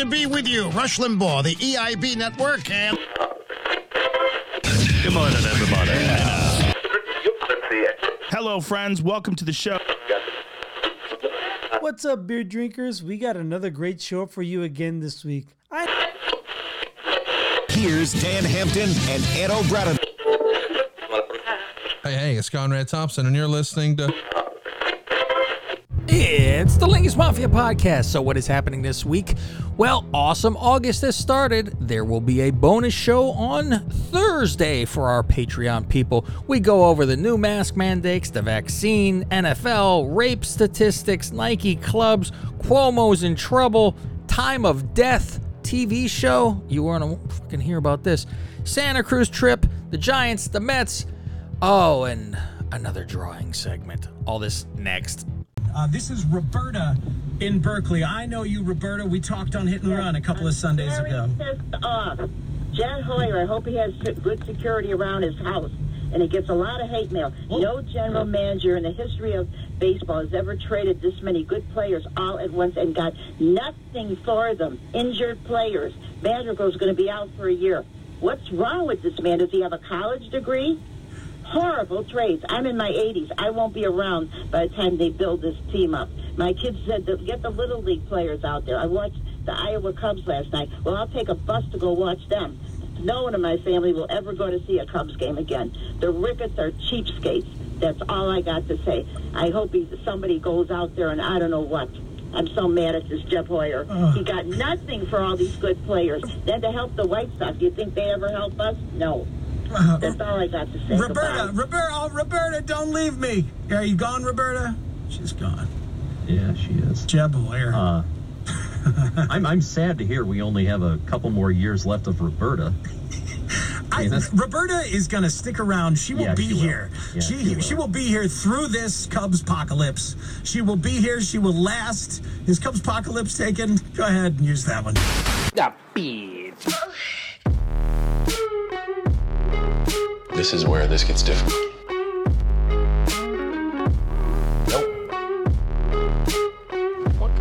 to be with you. Rush Limbaugh, the EIB network, and. Good morning, everybody. Hello, friends. Welcome to the show. What's up, beer drinkers? We got another great show for you again this week. I Here's Dan Hampton and Ed O'Brien. Hey, hey, it's Conrad Thompson, and you're listening to. It's the Lingus Mafia podcast. So, what is happening this week? Well, awesome. August has started. There will be a bonus show on Thursday for our Patreon people. We go over the new mask mandates, the vaccine, NFL, rape statistics, Nike clubs, Cuomo's in trouble, time of death, TV show. You want to fucking hear about this? Santa Cruz trip, the Giants, the Mets. Oh, and another drawing segment. All this next. Uh, this is Roberta in Berkeley. I know you, Roberta. We talked on Hit and Run a couple of Sundays ago. pissed off. Jan Hoyer, I hope he has good security around his house. And he gets a lot of hate mail. No general manager in the history of baseball has ever traded this many good players all at once and got nothing for them. Injured players. Madrigal's going to be out for a year. What's wrong with this man? Does he have a college degree? Horrible trades. I'm in my 80s. I won't be around by the time they build this team up. My kids said get the little league players out there. I watched the Iowa Cubs last night. Well, I'll take a bus to go watch them. No one in my family will ever go to see a Cubs game again. The Ricketts are cheapskates. That's all I got to say. I hope he, somebody goes out there and I don't know what. I'm so mad at this Jeff Hoyer. He got nothing for all these good players. Then to help the White Sox, do you think they ever help us? No. That's all I got to say. Roberta, Goodbye. Roberta, oh, Roberta, don't leave me. Are you gone, Roberta? She's gone. Yeah, she is. Jeb Hoyer. Uh, I'm, I'm sad to hear we only have a couple more years left of Roberta. I, mean, Roberta is going to stick around. She will Yeah, be she will. here. Yeah, she she will. she will be here through this Cubs apocalypse. She will be here. She will last. Is Cubs apocalypse taken? Go ahead and use that one. This is where this gets difficult. What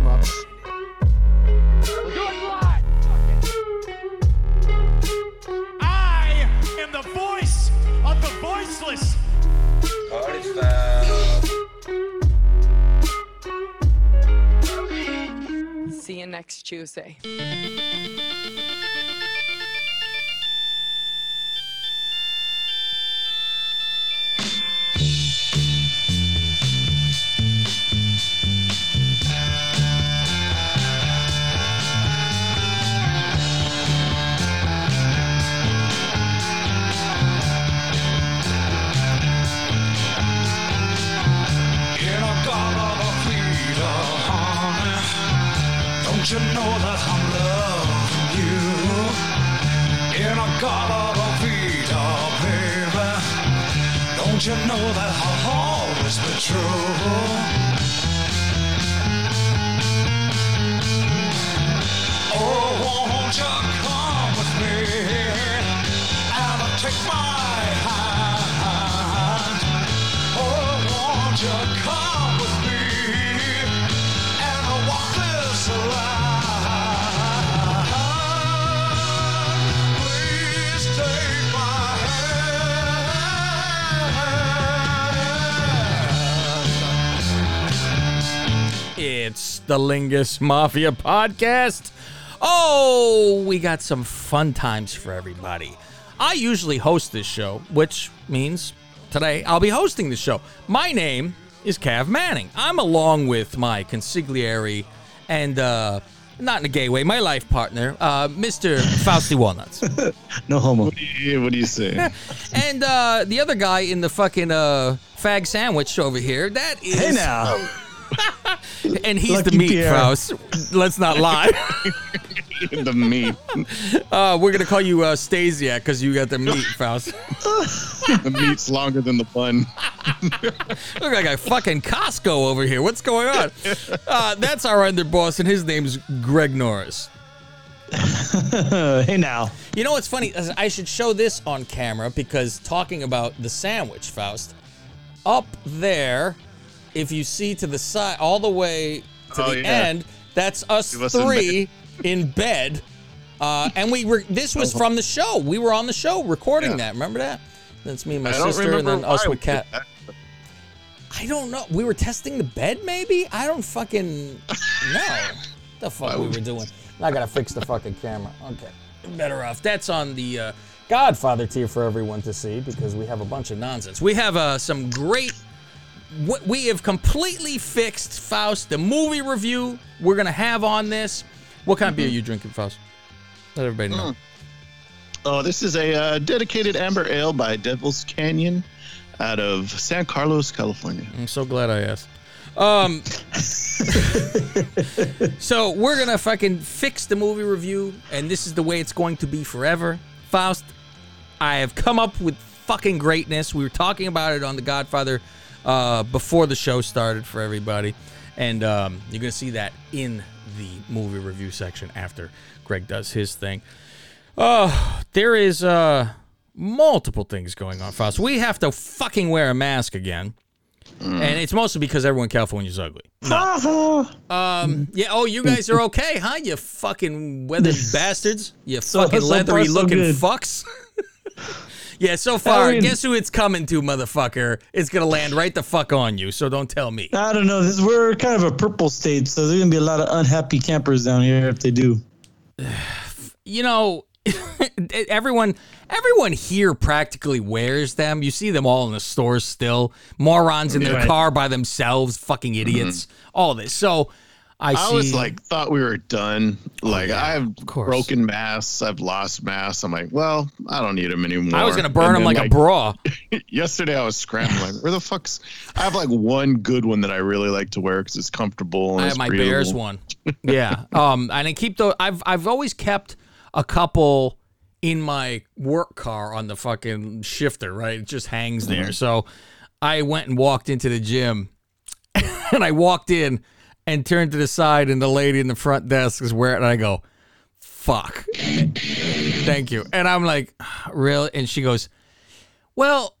has walnuts. I am the voice of the voiceless. See you next Tuesday. You know that I'm loving you? In a garden of freedom, baby. Don't you know that I'll always be true? The Lingus Mafia podcast. Oh, we got some fun times for everybody. I usually host this show, which means today I'll be hosting the show. My name is Cav Manning. I'm along with my consigliere and uh not in a gay way, my life partner, uh, Mr. Fausty Walnuts. No homo. What do you say? and uh, the other guy in the fucking uh, fag sandwich over here, that is. Hey now. and he's Lucky the meat, Pierre. Faust. Let's not lie. the meat. Uh, we're gonna call you uh, Stasiak because you got the meat, Faust. the meat's longer than the bun. Look like a fucking Costco over here. What's going on? Uh, that's our underboss, and his name's Greg Norris. hey now. You know what's funny? I should show this on camera because talking about the sandwich, Faust, up there, if you see to the side, all the way to Oh, the yeah. end, that's us Give us in three in bed. Uh, and we were. This was from the show. We were on the show recording Yeah. that. Remember that? That's me and my I sister, and then us with Cat. I don't know. We were testing the bed, maybe. I don't fucking know. What the fuck we were doing. I gotta fix the fucking camera. Okay, better off. That's on the uh, Godfather tier for everyone to see because we have a bunch of nonsense. We have uh, some great. What we have completely fixed Faust. The movie review we're gonna have on this. What kind of beer are you drinking, Faust? Let everybody know. Oh, this is a uh, dedicated amber ale by Devil's Canyon out of San Carlos, California. I'm so glad I asked. Um, so we're gonna fucking fix the movie review, and this is the way it's going to be forever. Faust, I have come up with fucking greatness. We were talking about it on The Godfather uh, before the show started for everybody, and um, you're gonna see that in the movie review section after Greg does his thing. Uh, there is uh multiple things going on, Faust. We have to fucking wear a mask again. And it's mostly because everyone in California is ugly. Um, yeah. Oh, you guys are okay, huh? You fucking weathered bastards. You fucking so leathery so looking fucks. yeah. So far, I mean- guess who it's coming to, motherfucker? It's gonna land right the fuck on you. So don't tell me. I don't know. This we're kind of a purple state, so there's gonna be a lot of unhappy campers down here if they do. you know, everyone everyone here practically wears them. You see them all in the stores still. Morons in their Right. car by themselves, fucking idiots. Mm-hmm. All this. So I, I, was like, thought we were done. Like, yeah, I've broken masks. I've lost masks. I'm like, well, I don't need them anymore. I was gonna burn And them then, like, a bra. yesterday, I was scrambling. Where the fuck's? I have like one good one that I really like to wear because it's comfortable. And I it's have my breathable. Bears one. Yeah. Um, and I keep those. I've I've always kept a couple in my work car on the fucking shifter. Right, it just hangs there. So I went and walked into the gym, and I walked in and turned to the side, and the lady in the front desk is wearing. And I go, "Fuck, thank you." And I'm like, ah, "Really?" And she goes, "Well."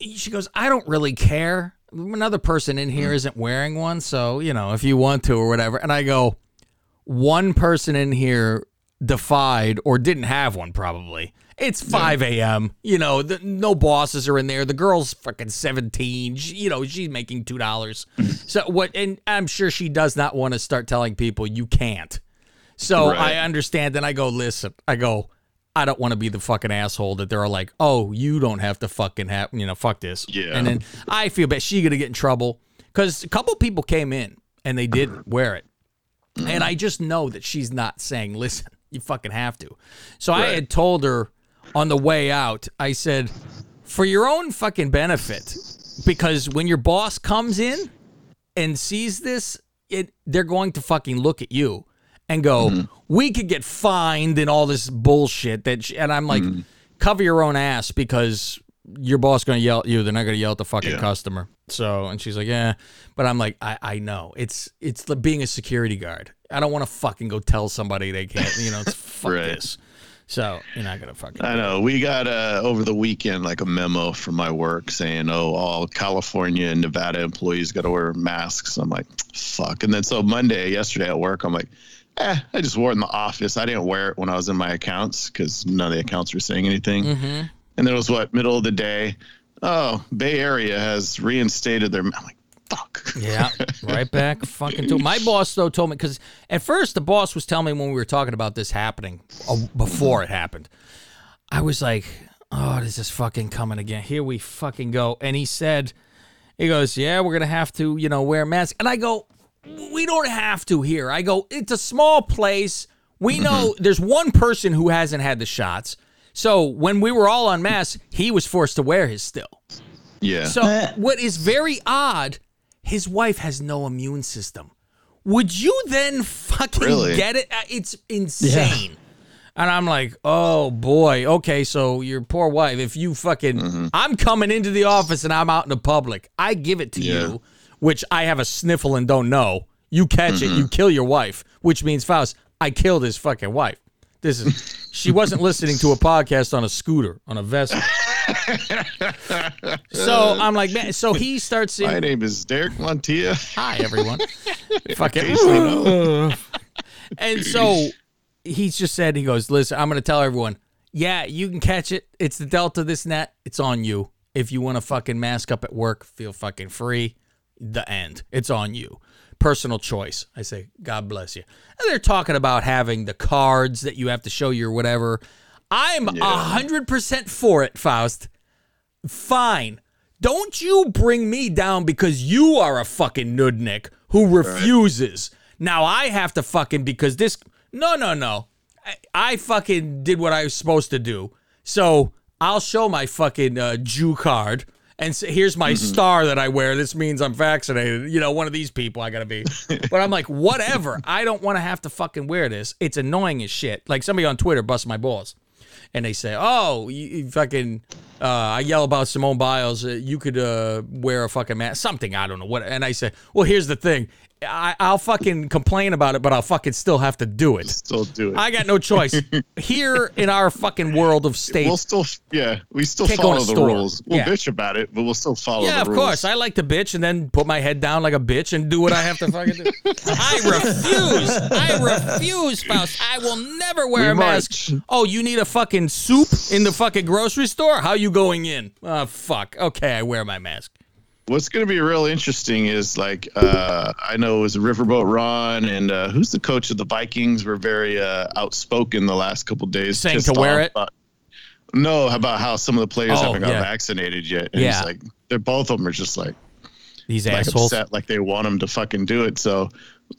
she goes, I don't really care. Another person in here isn't wearing one, so you know if you want to or whatever. And I go, one person in here defied or didn't have one probably. It's 5 a.m. You know, the, no bosses are in there. The girl's fucking 17. She, you know, she's making two dollars. so what? And I'm sure she does not want to start telling people you can't. So Right. I understand. And I go, listen. I go. I don't want to be the fucking asshole that they're like, oh, you don't have to fucking have, you know, fuck this. Yeah. And then I feel bad. She gonna get in trouble because a couple people came in and they did mm-hmm. wear it, and mm-hmm. I just know that she's not saying, listen, you fucking have to. So I had told her on the way out, I said, for your own fucking benefit, because when your boss comes in and sees this, it they're going to fucking look at you and go, mm-hmm. "We could get fined and all this bullshit." That sh-. and I'm like, mm-hmm. cover your own ass because your boss going to yell at you. They're not going to yell at the fucking Yeah. customer. So and she's like, "Yeah," but I'm like, I I know it's it's like being a security guard. I don't want to fucking go tell somebody they can't. You know, it's fuck Right. this. So you're not gonna fucking. I know. We got uh, over the weekend like a memo from my work saying, "Oh, all California and Nevada employees got to wear masks." I'm like, "Fuck!" And then so Monday, yesterday at work, I'm like, "Eh, I just wore it in the office. I didn't wear it when I was in my accounts because none of the accounts were saying anything." Mm-hmm. And then it was what middle of the day. Oh, Bay Area has reinstated their. I'm like, "Fuck." Yeah, right back fucking to my boss though told me because at first the boss was telling me when we were talking about this happening uh, before it happened, I was like, oh, this is fucking coming again. Here we fucking go. And he said, he goes, yeah, we're gonna have to, you know, wear masks. And I go, we don't have to here. I go, it's a small place. We know there's one person who hasn't had the shots. So when we were all on masks, he was forced to wear his still. Yeah. So what is very odd, his wife has no immune system. Would you then fucking Really? get it? Uh, It's insane. And I'm like, oh boy, okay, so your poor wife, if you fucking, Mm-hmm. I'm coming into the office and I'm out in the public, I give it to Yeah. you, which I have a sniffle and don't know. You catch Mm-hmm. it, you kill your wife, which means Faust, I killed his fucking wife. This is, she wasn't listening to a podcast on a scooter, on a Vespa. So I'm like, man, so he starts saying, My name is Derek Montilla. Hi, everyone. Fucking. case and so he's just said, he goes, listen, I'm going to tell everyone, yeah, you can catch it. It's the Delta, this and that. It's on you. If you want to fucking mask up at work, feel fucking free. The end. It's on you. Personal choice. I say, God bless you. And they're talking about having the cards that you have to show your whatever. I'm a 100% for it, Faust. Fine. Don't you bring me down because you are a fucking nudnik who refuses. Now I have to fucking because this. No, no, no. I, I fucking did what I was supposed to do. So I'll show my fucking uh, Jew card and say, here's my star that I wear. This means I'm vaccinated. You know, one of these people I gotta be. but I'm like, whatever. I don't want to have to fucking wear this. It's annoying as shit. Like somebody on Twitter busts my balls and they say, "Oh, you, you fucking," uh, I yell about Simone Biles. Uh, you could uh, wear a fucking mask, something I don't know what. And I say, "Well, here's the thing. I, I'll fucking complain about it, but I'll fucking still have to do it. Still do it. I got no choice. Here in our fucking world of state, We'll still, yeah, we still Can't go in follow the store. rules. We'll Yeah. bitch about it, but we'll still follow yeah, of rules. course. I like to bitch and then put my head down like a bitch and do what I have to fucking do. I refuse. I refuse, Faust. I will never wear We a mask. march. Oh, you need a fucking soup in the fucking grocery store? How you going in? Oh, fuck. Okay, I wear my mask. What's going to be real interesting is like uh, I know it was Riverboat Ron and uh, who's the coach of the Vikings were very uh, outspoken the last couple days. Saying to wear it? About, no, about how some of the players Oh, haven't got yeah. vaccinated yet. And Yeah. like, they're both of them are just like These like assholes. upset, like they want them to fucking do it. So.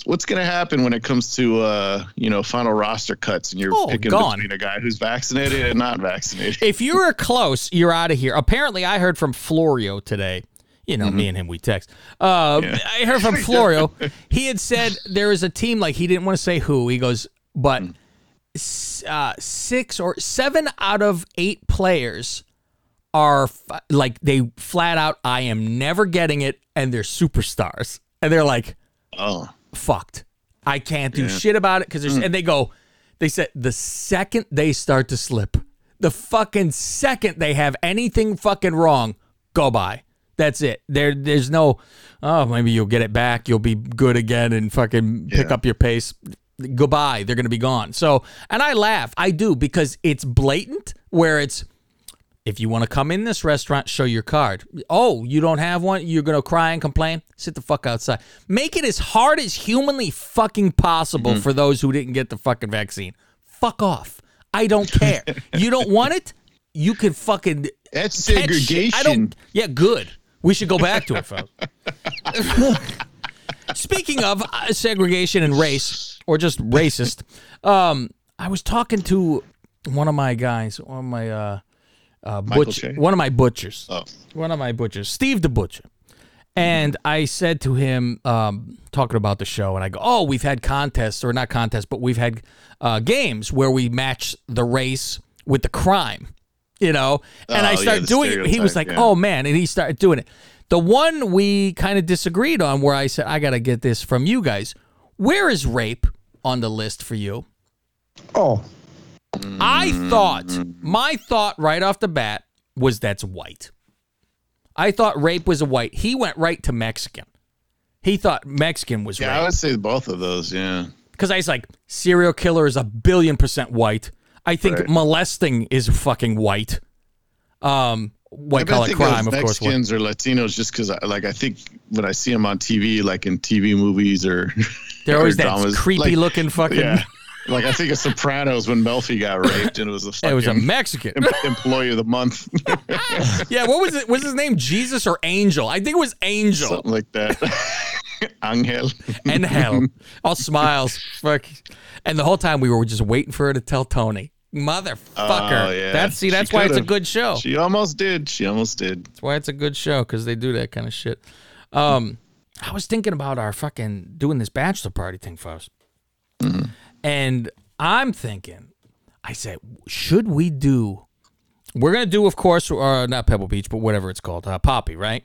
What's going to happen when it comes to uh, you know final roster cuts and you're Oh, picking gone. between a guy who's vaccinated and not vaccinated? If you were close, you're out of here. Apparently, I heard from Florio today. You know, me and him, we text. Uh, I heard from Florio. He had said there is a team, like, he didn't want to say who. He goes, but uh, six or seven out of eight players are f- like, they flat out, I am never getting it, and they're superstars. And they're like, oh, fucked. I can't do Yeah. shit about it because there's Mm. and they go, they said the second they start to slip, the fucking second they have anything fucking wrong, go by. That's it. There, there's no, oh, maybe you'll get it back. You'll be good again and fucking pick up your pace. Goodbye. They're gonna be gone. So, and I laugh. I do because it's blatant. Where it's, if you want to come in this restaurant, show your card. Oh, you don't have one? You're going to cry and complain? Sit the fuck outside. Make it as hard as humanly fucking possible Mm-hmm. for those who didn't get the fucking vaccine. Fuck off. I don't care. you don't want it? You can fucking. That's catch. I don't. segregation. Yeah, good. We should go back to it, folks. Speaking of uh, segregation and race, or just racist, um, I was talking to one of my guys, one of my uh, uh, one of my butchers, Oh. one of my butchers, Steve the butcher. And I said to him, um, talking about the show, and I go, "Oh, we've had contests, or not contests, but we've had uh, games where we match the race with the crime, you know." And Oh, I yeah, started the doing it. He was like, yeah. "Oh man," and he started doing it. The one we kind of disagreed on, where I said, "I got to get this from you guys." Where is rape on the list for you? Oh, I thought my thought right off the bat was that's white. I thought rape was a white. He went right to Mexican. He thought Mexican was Yeah, I would say both of those. Yeah. because I was like, serial killer is a billion percent white. I think Right. molesting is fucking white. Um, white collar crime, of of course. Mexicans or Latinos, just because, like, I think when I see them on TV, like in TV movies or They're or always that dramas, creepy like- looking fucking. Yeah, like I think of Sopranos when Melfi got raped and it was a fucking It was a Mexican. em- employee of the month, yeah, what was it? Was his name Jesus or Angel? I think it was Angel. something like that. Angel. and hell. All smiles. Fuck. And the whole time we were just waiting for her to tell Tony. Motherfucker. Oh, yeah. That's see, She that's why it's a good show. She almost did. She almost did. That's why it's a good show, because they do that kind of shit. Um I was thinking about our fucking doing this bachelor party thing first. And I'm thinking, I said, should we do? We're gonna do, of course, uh, not Pebble Beach, but whatever it's called, uh, Poppy, right?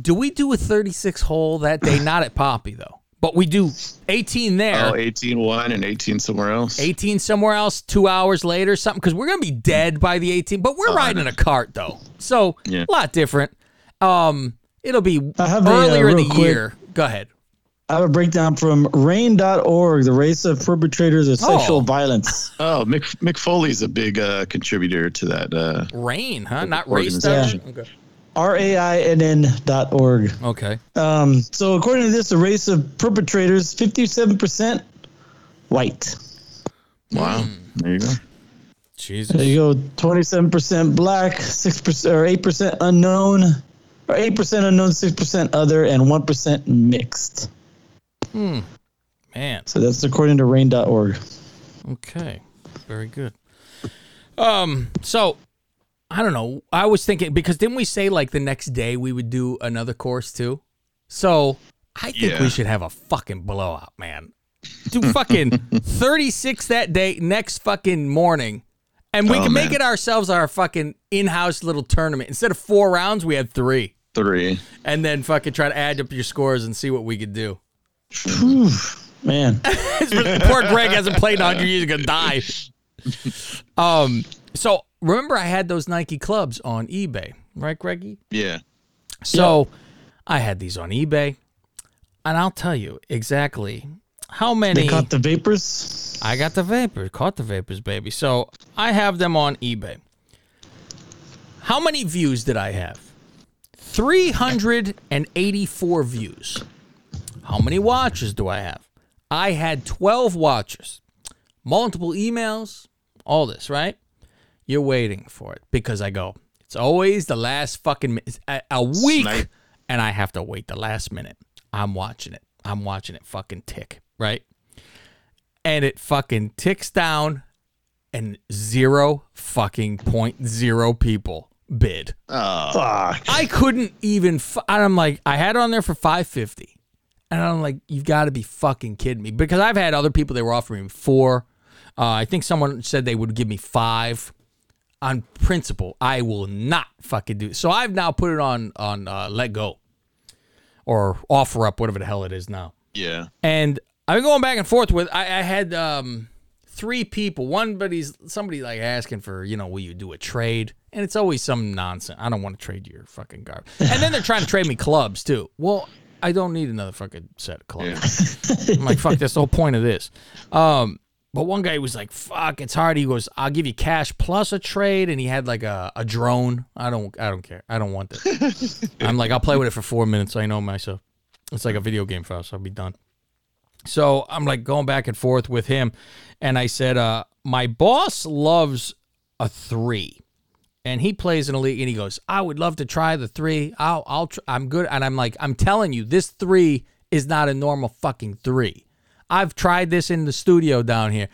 Do we do a 36 hole that day? Not at Poppy though, but we do 18 there. Oh, 18 one and 18 somewhere else. 18 somewhere else, two hours later, something, because we're going to be dead by the 18, but we're riding in a cart, though. So, Yeah. a lot different. Um, It'll be I have a, uh, earlier in the quick- year. Go ahead. I have a breakdown from RAINN.org, the race of perpetrators of sexual Oh. violence. Oh, Mick, Mick Foley's a big uh, contributor to that. Uh, RAINN, huh? Not race Organization. stuff? Okay. R A I N N dot org. Okay. Um, so according to this, the race of perpetrators, fifty-seven percent white. wow. There you go. Jesus. There you go. Twenty-seven percent black, six percent or eight percent unknown, or eight percent unknown, six percent other, and one percent mixed. Hmm. Man. So that's according to RAINN.org. Okay. Very good. Um, so I don't know. I was thinking because didn't we say like the next day we would do another course too? So I think we should have a fucking blowout, man. Do fucking 36 that day, next fucking morning. And we Oh, can make it ourselves our fucking in-house little tournament. Instead of four rounds, we had three. Three. And then fucking try to add up your scores and see what we could do. Man, Poor Greg hasn't played in 100 years. He's gonna die. Um. So remember, I had those Nike clubs on eBay, right, Greggy? Yeah. So I had these on eBay, and I'll tell you exactly how many. they caught the vapors. I got the vapors, caught the vapors, baby. So I have them on eBay. How many views did I have? 384 views. How many watches do I have? I had 12 watches, multiple emails, all this, right? You're waiting for it because I go, it's always the last fucking mi- a, a week, Snipe. and I have to wait the last minute. I'm watching it. I'm watching it fucking tick, right? And it fucking ticks down, and zero fucking point zero people bid. Oh, Fuck. I couldn't even. F- and I'm like, I had it on there for 550, and I'm like, you've got to be fucking kidding me because I've had other people they were offering me four. Uh, I think someone said they would give me five. On principle, I will not fucking do. It. So I've now put it on on uh, let go, or offer up, whatever the hell it is now. yeah. And I've been going back and forth with. I, I had um, three people. One, but he's somebody like asking for, you know, will you do a trade? And it's always some nonsense. I don't want to trade your fucking garbage. And then they're trying to trade me clubs too. Well, I don't need another fucking set of clubs. I'm like, fuck, that's the whole point of this. Um, but one guy was like, fuck, it's hard. He goes, I'll give you cash plus a trade. And he had like a, a drone. I don't I don't care. I don't want this. I'm like, I'll play with it for four minutes. I know myself. It's like a video game for us. I'll be done. So I'm like going back and forth with him. And I said, uh, my boss loves a three. And he plays in a league and he goes, I would love to try the three. I'll, I'll, tr- I'm good. And I'm like, I'm telling you, this three is not a normal fucking three. I've tried this in the studio down here.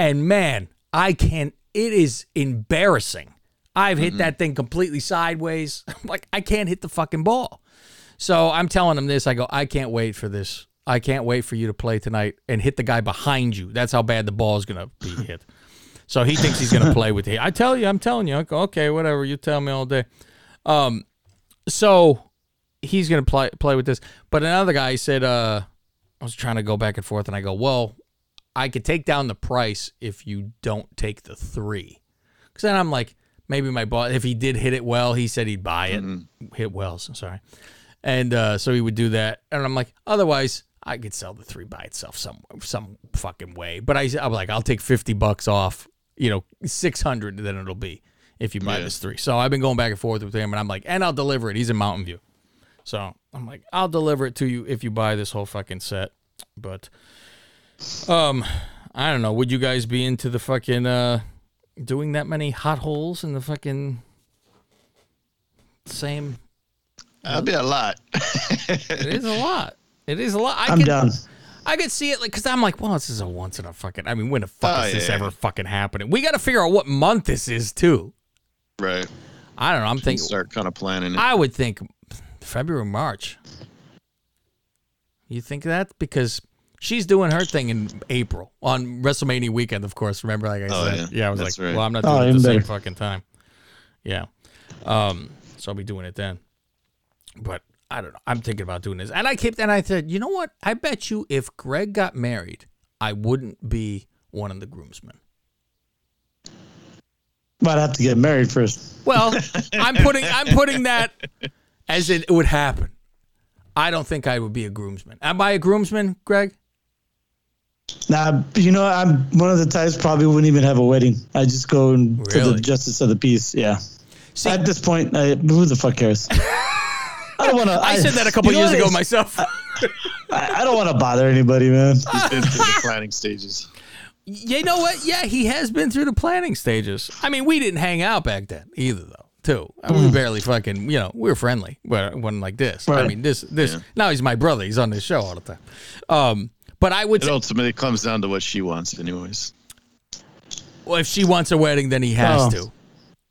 And man, I can, it is embarrassing. I've hit that thing completely sideways. I'm like, I can't hit the fucking ball. So I'm telling him this. I go, I can't wait for this. I can't wait for you to play tonight and hit the guy behind you. That's how bad the ball is going to be hit. So he thinks he's going to play with you. I tell you, I'm telling you. I go, okay, whatever. You tell me all day. Um, so he's going to play play with this. But another guy said, uh, I was trying to go back and forth, and I go, well, I could take down the price if you don't take the three. Because then I'm like, maybe my boss, if he did hit it well, he said he'd buy it. And hit well, so sorry. And uh, so he would do that. And I'm like, otherwise, I could sell the three by itself some some fucking way. But I, I'm like, I'll take 50 bucks off, you know, 600 then it'll be if you buy Yeah. this three. So I've been going back and forth with him, and I'm like, and I'll deliver it. He's in Mountain View. So I'm like, I'll deliver it to you if you buy this whole fucking set. But, um, I don't know. Would you guys be into the fucking, uh, doing that many hot holes in the fucking same That'd be a lot. it is a lot. It is a lot. I I'm could, down. I could see it like because I'm like, well, this is a once in a fucking. I mean, when the fuck Oh, is this yeah. ever fucking happening? We got to figure out what month this is too. right. I don't know. I'm thinking. Start kind of planning it. I would think February, March. You think that because she's doing her thing in April on WrestleMania weekend, of course. Remember, like I Oh, said, yeah. I was That's like, right. well, I'm not Oh, doing it at even the same fucking time. Yeah, um, so I'll be doing it then. But I don't know. I'm thinking about doing this, and I kept and I said, you know what? I bet you if Greg got married, I wouldn't be one of the groomsmen. Might have to get married first. Well, I'm putting I'm putting that as it would happen. I don't think I would be a groomsman. Am I a groomsman, Greg? Nah, you know, I'm one of the types probably wouldn't even have a wedding. I just go and for Really? the justice of the peace. Yeah. See- At this point, I, who the fuck cares? I don't want to. I said that a couple years ago myself. I, I don't want to bother anybody, man. He's been through the planning stages. you know what? Yeah, he has been through the planning stages. I mean, we didn't hang out back then either, though. Too, I mean, we barely fucking, you know, we were friendly, but it wasn't like this. I mean, this, this. Now he's my brother. He's on this show all the time. Um, but I would It say, ultimately comes down to what she wants, anyways. well, if she wants a wedding, then he has Oh. to.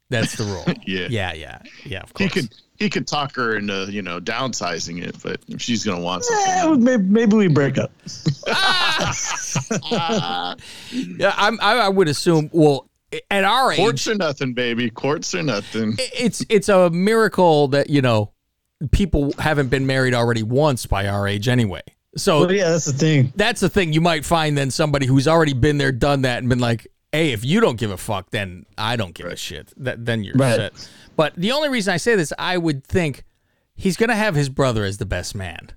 That's the rule. Yeah. yeah, yeah, yeah. Of He could he could talk her into you know downsizing it, but if she's gonna want something, Eh, maybe, maybe we break up. Yeah, I'm, I, I would assume. Well, at our age, courts are nothing, baby. Courts are nothing. it's it's a miracle that you know people haven't been married already once by our age anyway. So Well, yeah, that's the thing. that's the thing. You might find then somebody who's already been there, done that, and been like, "Hey, if you don't give a fuck, then I don't give a shit." That then you're Right. set. But the only reason I say this, I would think he's gonna have his brother as the best man.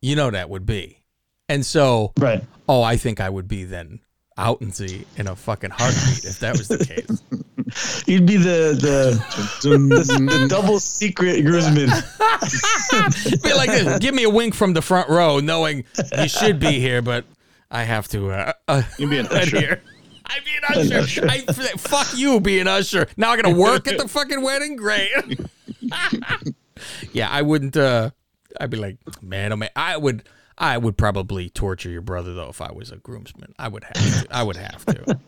You know that would be, and so Right. oh, I think I would be then out and see in a fucking heartbeat if that was the case. You'd be the the, the, the double secret groomsman. be like this. Give me a wink from the front row, knowing you should be here, but I have to. Uh, uh, You'd be an adhere. usher. I'd be an usher. I, fuck you, be an usher. Now I gotta work at the fucking wedding. Great. yeah, I wouldn't. uh I'd be like, man, oh man, I would. I would probably torture your brother though if I was a groomsman. I would have to. I would have to.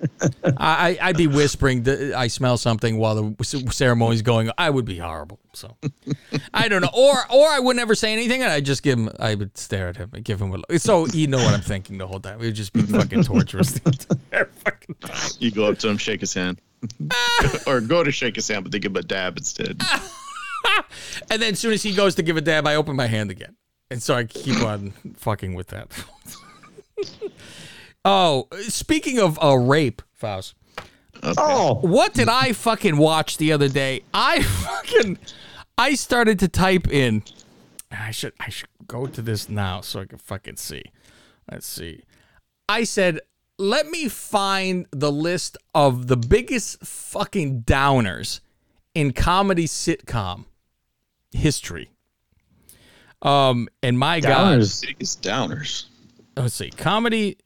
I, I- I'd be whispering. that I smell something while the c- ceremony's going. I would be horrible. So I don't know. Or or I would never say anything, and I just give him. I would stare at him and give him a look. So you know what I'm thinking the whole time. It would just be fucking torturous. the entire fucking time. You go up to him, shake his hand, or go to shake his hand, but they give him a dab instead. And then as soon as he goes to give a dab, I open my hand again. And so I keep on fucking with that. oh, speaking of uh, rape, Faust. Oh, What did I fucking watch the other day? I fucking I started to type in I should I should go to this now so I can fucking see. Let's see. I said, let me find the list of the biggest fucking downers in comedy sitcom history. Um, and my God, downers. Biggest downers. let's see, comedy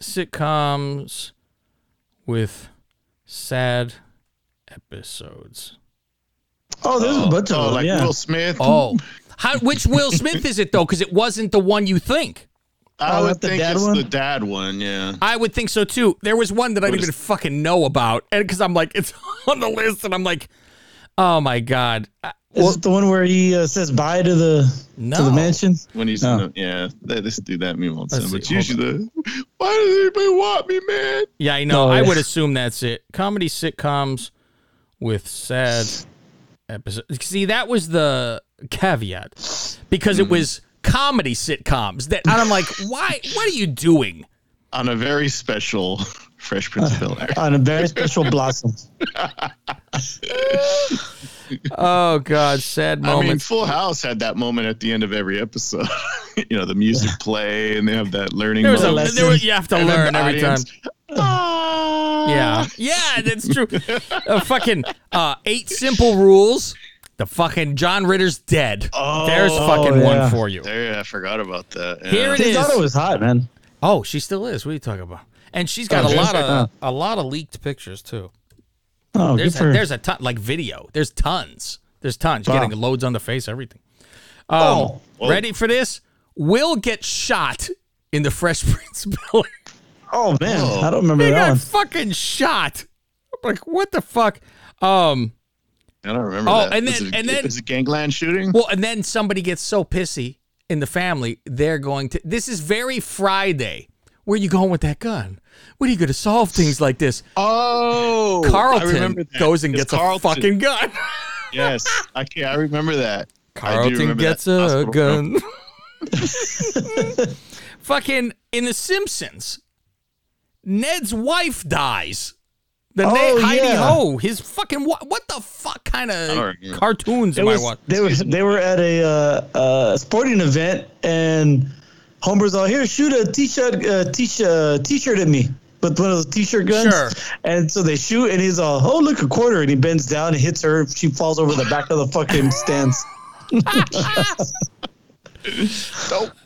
sitcoms with sad episodes. Oh, there's a bunch of Oh, like yeah. Will Smith. Oh, how, which Will Smith is it though? Because it wasn't the one you think. I Oh, would that's the think dad it's one? the dad one. Yeah. I would think so too. There was one that I didn't is- even fucking know about, and because I'm like, it's on the list, and I'm like, oh my god. Uh, Is it the one where he uh, says bye to the to the mansion? When he's in the, yeah, they just do that meme all the time. But see, usually the why does anybody want me, man? Yeah, I know. Oh, I yeah. would assume that's it. Comedy sitcoms with sad episodes. See, that was the caveat because Hmm. it was comedy sitcoms. That and I'm like, why? What are you doing? On a very special Fresh Prince of Bel Air. On a very special blossom. Oh God, sad moment. I mean. Full House had that moment at the end of every episode. you know, the music play and they have that learning there was a, moment. there was, you have to And learn the every time. "Ah." Yeah, yeah, that's true. uh, fucking uh, eight simple rules. The fucking John Ritter's dead. Oh, There's fucking Oh, one yeah. for you. There, I forgot about that. Yeah. Here it His is. daughter was hot, man. Oh, she still is. What are you talking about? And she's got Oh, a lot she? of a lot of leaked pictures too. Oh, There's good for a, there's a ton like video. There's tons. There's tons. She's Wow. Getting loads on the face, everything. Um, Oh. ready for this? Will get shot in the Fresh Prince of Bel Air. Oh man, Oh. I don't remember He that got one. fucking shot. I'm like, what the fuck? Um. I don't remember Oh, that. and then- it, and then- is it gangland shooting? Well, and then somebody gets so pissy in the family, they're going to. This is very Friday. Where are you going with that gun? What are you going to solve things like this? Oh, I Carlton remember that. goes and It's gets a fucking gun. Yes, I can I remember that. I do Carlton remember gets that a hospital gun. fucking in The Simpsons, Ned's wife dies. The Oh, Ned Heidi yeah. Ho. His fucking what? What the fuck kind of cartoons It am I watching? they were they were at a uh, uh, sporting event and Homer's all here shoot a t-shirt uh, t-shirt t-shirt at me with one of those t-shirt guns. Sure. And so they shoot and he's all oh look a quarter and he bends down and hits her. She falls over the back of the fucking stands.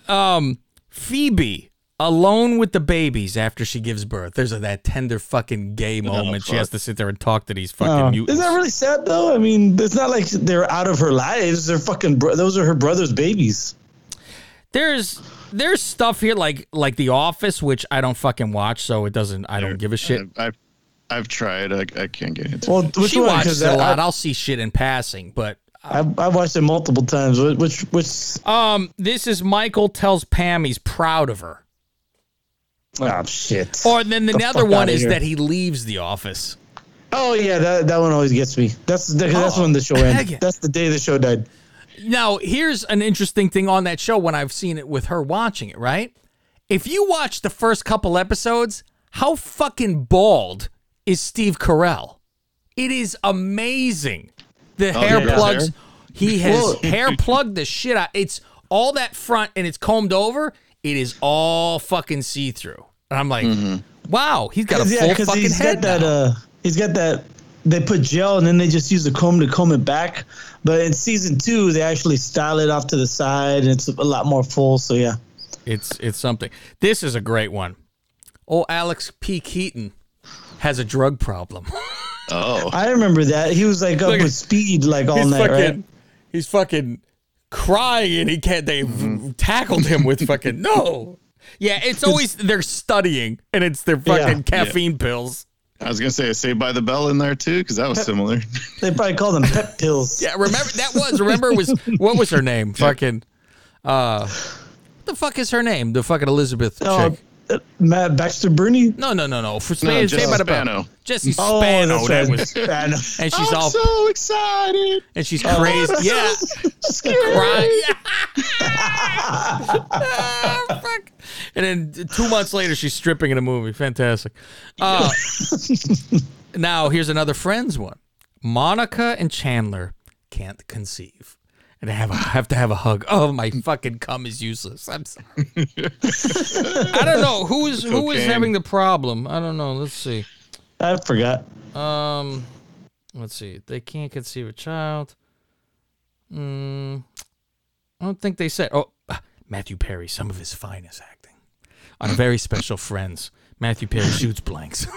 um, Phoebe alone with the babies after she gives birth. There's a, that tender fucking gay moment. she has to sit there and talk to these fucking Oh, mutants. Isn't that really sad though? I mean, it's not like they're out of her lives. They're fucking bro- those are her brother's babies. there's there's stuff here like like The Office, which I don't fucking watch, so it doesn't. I don't give a shit. I've I've tried. I, I can't get into. Well, it. which she one? watches 'Cause it a I- lot. I'll see shit in passing, but I've, I've watched it multiple times. Which which, which um, this is Michael tells Pam he's proud of her. oh shit. Or then the, The other one is here. that he leaves the office. Oh yeah, that, that one always gets me. That's the, that's Oh, when the show ended. That's the day the show died. Now, here's an interesting thing on that show when I've seen it with her watching it, right? If you watch the first couple episodes, how fucking bald is Steve Carell? It is amazing. The Oh, hair plugs. hair? He has hair plugged the shit out. It's all that front and it's combed over. It is all fucking see through. And I'm like, wow, he's got a full yeah, because fucking he's head got that. now. Uh, he's got that. They put gel and then they just use a comb to comb it back. But in season two, they actually style it off to the side and it's a lot more full. So yeah. It's it's something. This is a great one. Oh, Alex P. Keaton has a drug problem. Oh, I remember that. He was like up Look with speed like all he's night, fucking, right? He's fucking crying, and he can't. They Mm-hmm. tackled him with fucking no. Yeah, it's always they're studying, and it's their fucking Yeah. caffeine pills. I was gonna say Saved by the Bell in there too because that was similar. They probably call them pep pills. Yeah, remember that was remember it was what was her name? Fucking uh, what the fuck is her name? The fucking Elizabeth Oh, chick. Uh, Matt Baxter Bruni. No, no, no, no. For No, Saved Jessie by the Bell. Spano. Jessie Oh, Spano. that's that right. was, Spano. and she's I'm all so excited. and she's crazy. Yeah. crying. Ah, fuck. And then two months later, she's stripping in a movie. Fantastic. Uh, now, here's another Friends one. Monica and Chandler can't conceive. And they have, a, have to have a hug. Oh, my fucking cum is useless. I'm sorry. I don't know. Who is who is Cocaine. having the problem? I don't know. Let's see. I forgot. Um, let's see. They can't conceive a child. Mm, I don't think they said. Oh, ah, Matthew Perry, some of his finest acting on very special friends. Matthew Perry shoots blanks.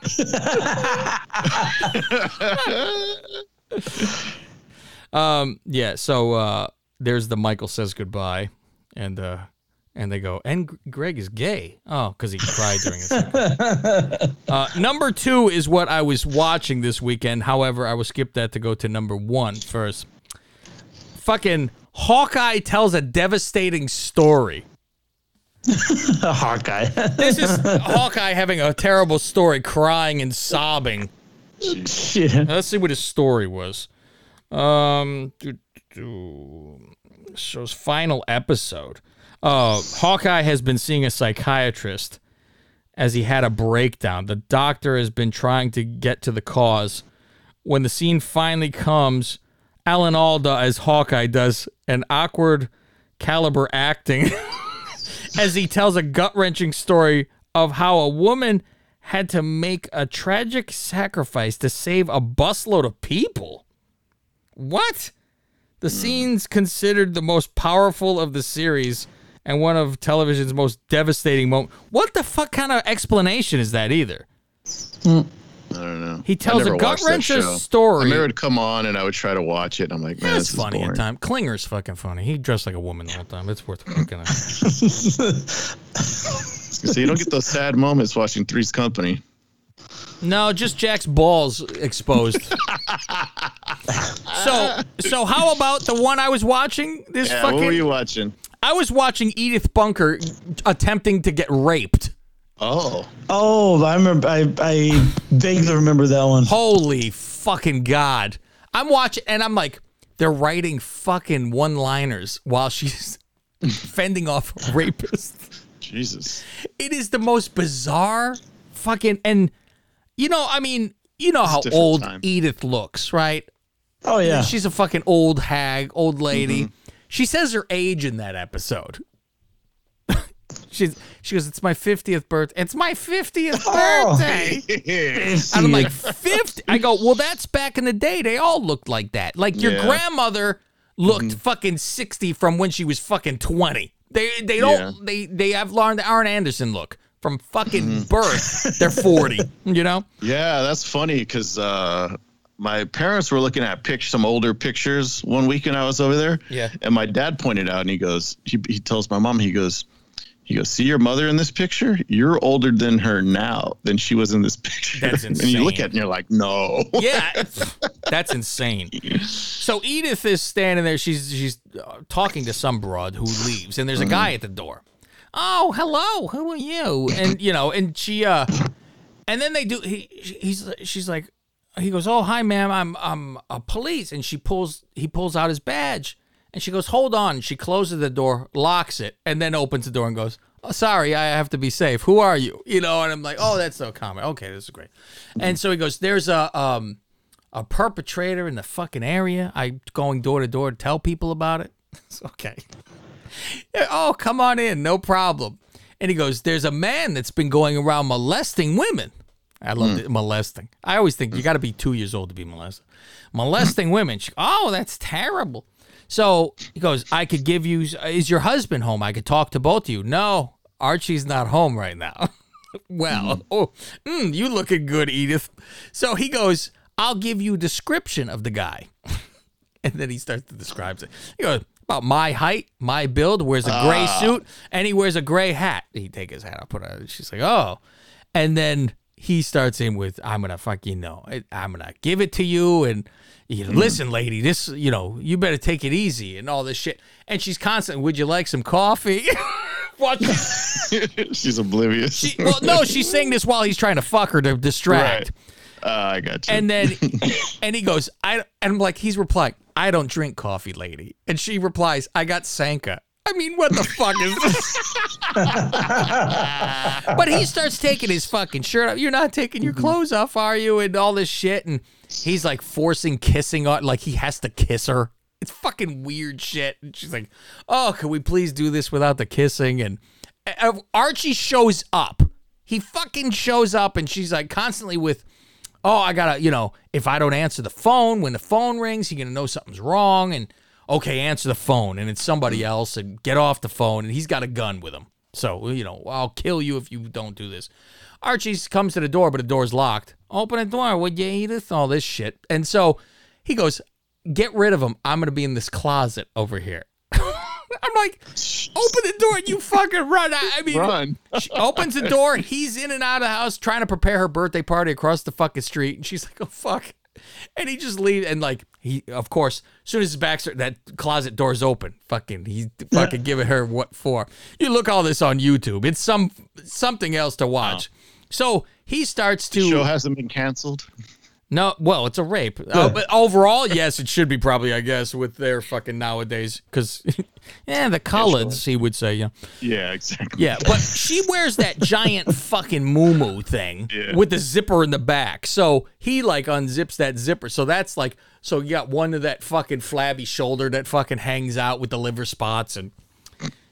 um, yeah. So uh, there's the Michael says goodbye, and uh, and they go, and Greg is gay. Oh, because he cried during his. Uh, number two is what I was watching this weekend. However, I will skip that to go to number one first. Fucking Hawkeye tells a devastating story. Hawkeye. This is Hawkeye having a terrible story, crying and sobbing. Shit. Let's see what his story was. Um, do, do, show's final episode. Uh, Hawkeye has been seeing a psychiatrist as he had a breakdown. The doctor has been trying to get to the cause. When the scene finally comes, Alan Alda as Hawkeye does an awkward caliber acting as he tells a gut wrenching story of how a woman had to make a tragic sacrifice to save a busload of people. What? The scene's considered the most powerful of the series and one of television's most devastating moments. What the fuck kind of explanation is that either? I don't know. He tells a gut wrencher story. I remember it would come on and I would try to watch it. And I'm like, man, It's this funny is at boring. time. Klinger's fucking funny. He dressed like a woman the whole time. It's worth looking at. So you don't get those sad moments watching Three's Company. No, just Jack's balls exposed. so, so how about the one I was watching? This Yeah, fucking what were you watching? I was watching Edith Bunker attempting to get raped. Oh. Oh, I remember. I I vaguely remember that one. Holy fucking god! I'm watching and I'm like, they're writing fucking one-liners while she's fending off rapists. Jesus. It is the most bizarre fucking and you know, I mean, you know how old time. Edith looks, right? Oh yeah. She's a fucking old hag, old lady. Mm-hmm. She says her age in that episode. She's she goes, It's my fiftieth birthday. It's my fiftieth Oh. birthday. And I'm like, 50? I go, Well, that's back in the day. They all looked like that. Like your Yeah. Mm-hmm. grandmother looked fucking 60 from when she was fucking 20. They they don't Yeah. they they have Lauren Aaron Anderson look. From fucking Mm-hmm. birth, they're 40, you know? Yeah, that's funny because uh, my parents were looking at pic- some older pictures one weekend I was over there. Yeah. And my dad pointed out and he goes, he, he tells my mom, he goes, he goes, see your mother in this picture? You're older than her now than she was in this picture. That's insane. and you look at it and you're like, no. Yeah, that's insane. So Edith is standing there. She's she's uh, talking to some broad who leaves, and there's a guy at the door. Oh, hello. Who are you? And you know, and she uh, and then they do. He he's she's like, he goes, oh hi ma'am, I'm I'm a police, and she pulls he pulls out his badge, and she goes, hold on. She closes the door, locks it, and then opens the door and goes. Oh, sorry, I have to be safe. Who are you? You know, and I'm like, oh, that's so common. Okay, this is great. And so he goes, there's a um a perpetrator in the fucking area. I going door to door to tell people about it. It's okay. Oh, come on in, no problem. And he goes, "There's a man that's been going around molesting women." I love hmm. it, molesting. I always think you hmm. got to be two years old to be molested. Hmm. Molesting women. She, oh, that's terrible. So he goes, "I could give you. Is your husband home? I could talk to both of you." No, Archie's not home right now. well, oh, mm, you looking good, Edith. So he goes, I'll give you a description of the guy. and then he starts to describe it. He goes, about my height, my build, wears a gray ah. suit, and he wears a gray hat. He take his hat off, put it on. She's like, oh. And then he starts in with, I'm gonna fucking know. I'm gonna give it to you and you know, hmm. listen, lady, this, you know, you better take it easy and all this shit. And she's constantly, would you like some coffee? What? She's oblivious. She, well, no, she's saying this while he's trying to fuck her to distract. Right. Uh, I got you. And then, and he goes, I, and I'm like, he's replying, I don't drink coffee, lady. And she replies, I got Sanka. I mean, what the fuck is this? but he starts taking his fucking shirt off. You're not taking your clothes off, are you? And all this shit. And he's like forcing kissing on, like he has to kiss her. It's fucking weird shit. And she's like, oh, can we please do this without the kissing? And uh, Archie shows up. He fucking shows up and she's like constantly with, oh, I gotta, you know, if I don't answer the phone, when the phone rings, you're gonna know something's wrong. And okay, answer the phone, and it's somebody else, and get off the phone, and he's got a gun with him. So, you know, I'll kill you if you don't do this. Archie comes to the door, but the door's locked. Open the door, would you, Edith? All this shit. And so he goes, get rid of him. I'm gonna be in this closet over here. I'm like, open the door and you fucking run. I I mean, Run. she opens the door. He's in and out of the house trying to prepare her birthday party across the fucking street. And she's like, oh, fuck. And he just leaves. And like, he, of course, as soon as his back, that closet door's open, fucking, he's fucking giving her what for. You look all this on YouTube. It's some something else to watch. So he starts to. The show hasn't been canceled. No, well, it's a rape. Uh, but overall, yes, it should be probably, I guess, with their fucking nowadays. Because, yeah, the colors, he would say, yeah. Yeah, exactly. Yeah, but she wears that giant fucking moo thing Yeah. with the zipper in the back. So he like unzips that zipper. So that's like, so you got one of that fucking flabby shoulder that fucking hangs out with the liver spots and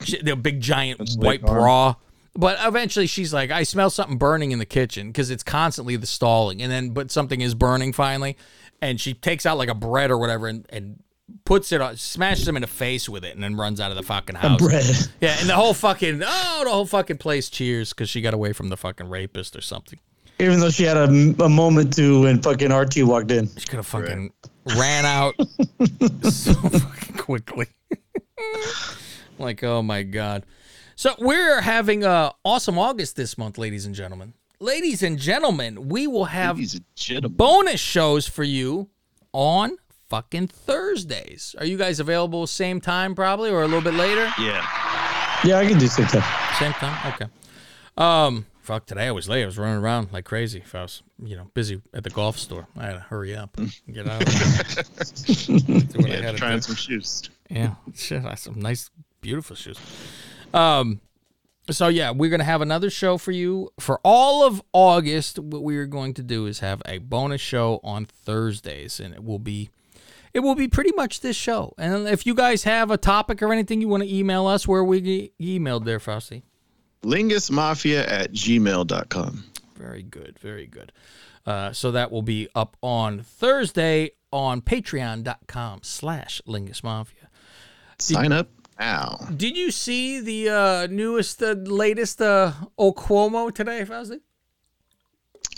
she, the big giant white arm. bra. But eventually she's like, I smell something burning in the kitchen because it's constantly the stalling. And then, but something is burning finally. And she takes out like a bread or whatever and, and puts it on, smashes him in the face with it and then runs out of the fucking house. bread. Yeah, and the whole fucking, oh, the whole fucking place cheers because she got away from the fucking rapist or something. Even though she had a, a moment to when fucking Archie walked in. She could have fucking ran out so fucking quickly. like, oh my God. So we're having a awesome August this month, ladies and gentlemen. Ladies and gentlemen, we will have Ladies bonus shows for you on fucking Thursdays. Are you guys available same time probably or a little bit later? Yeah. Yeah, I can do same time. Same time? Okay. Um, fuck, today I was late. I was running around like crazy. If I was, you know, busy at the golf store, I had to hurry up and get out. of there. I Yeah, had to trying do. some shoes. Yeah, shit, I have some nice, beautiful shoes. Um, so yeah, we're gonna have another show for you for all of August. What we are going to do is have a bonus show on Thursdays, and it will be, it will be pretty much this show. And if you guys have a topic or anything you want to email us, where we emailed there, Frosty. Lingusmafia at gmail.com. Very good, very good. Uh, so that will be up on Thursday on patreon.com slash Lingus Mafia. Sign up now. Did you see the uh, newest, uh, latest uh, Ocuomo today, Fausti?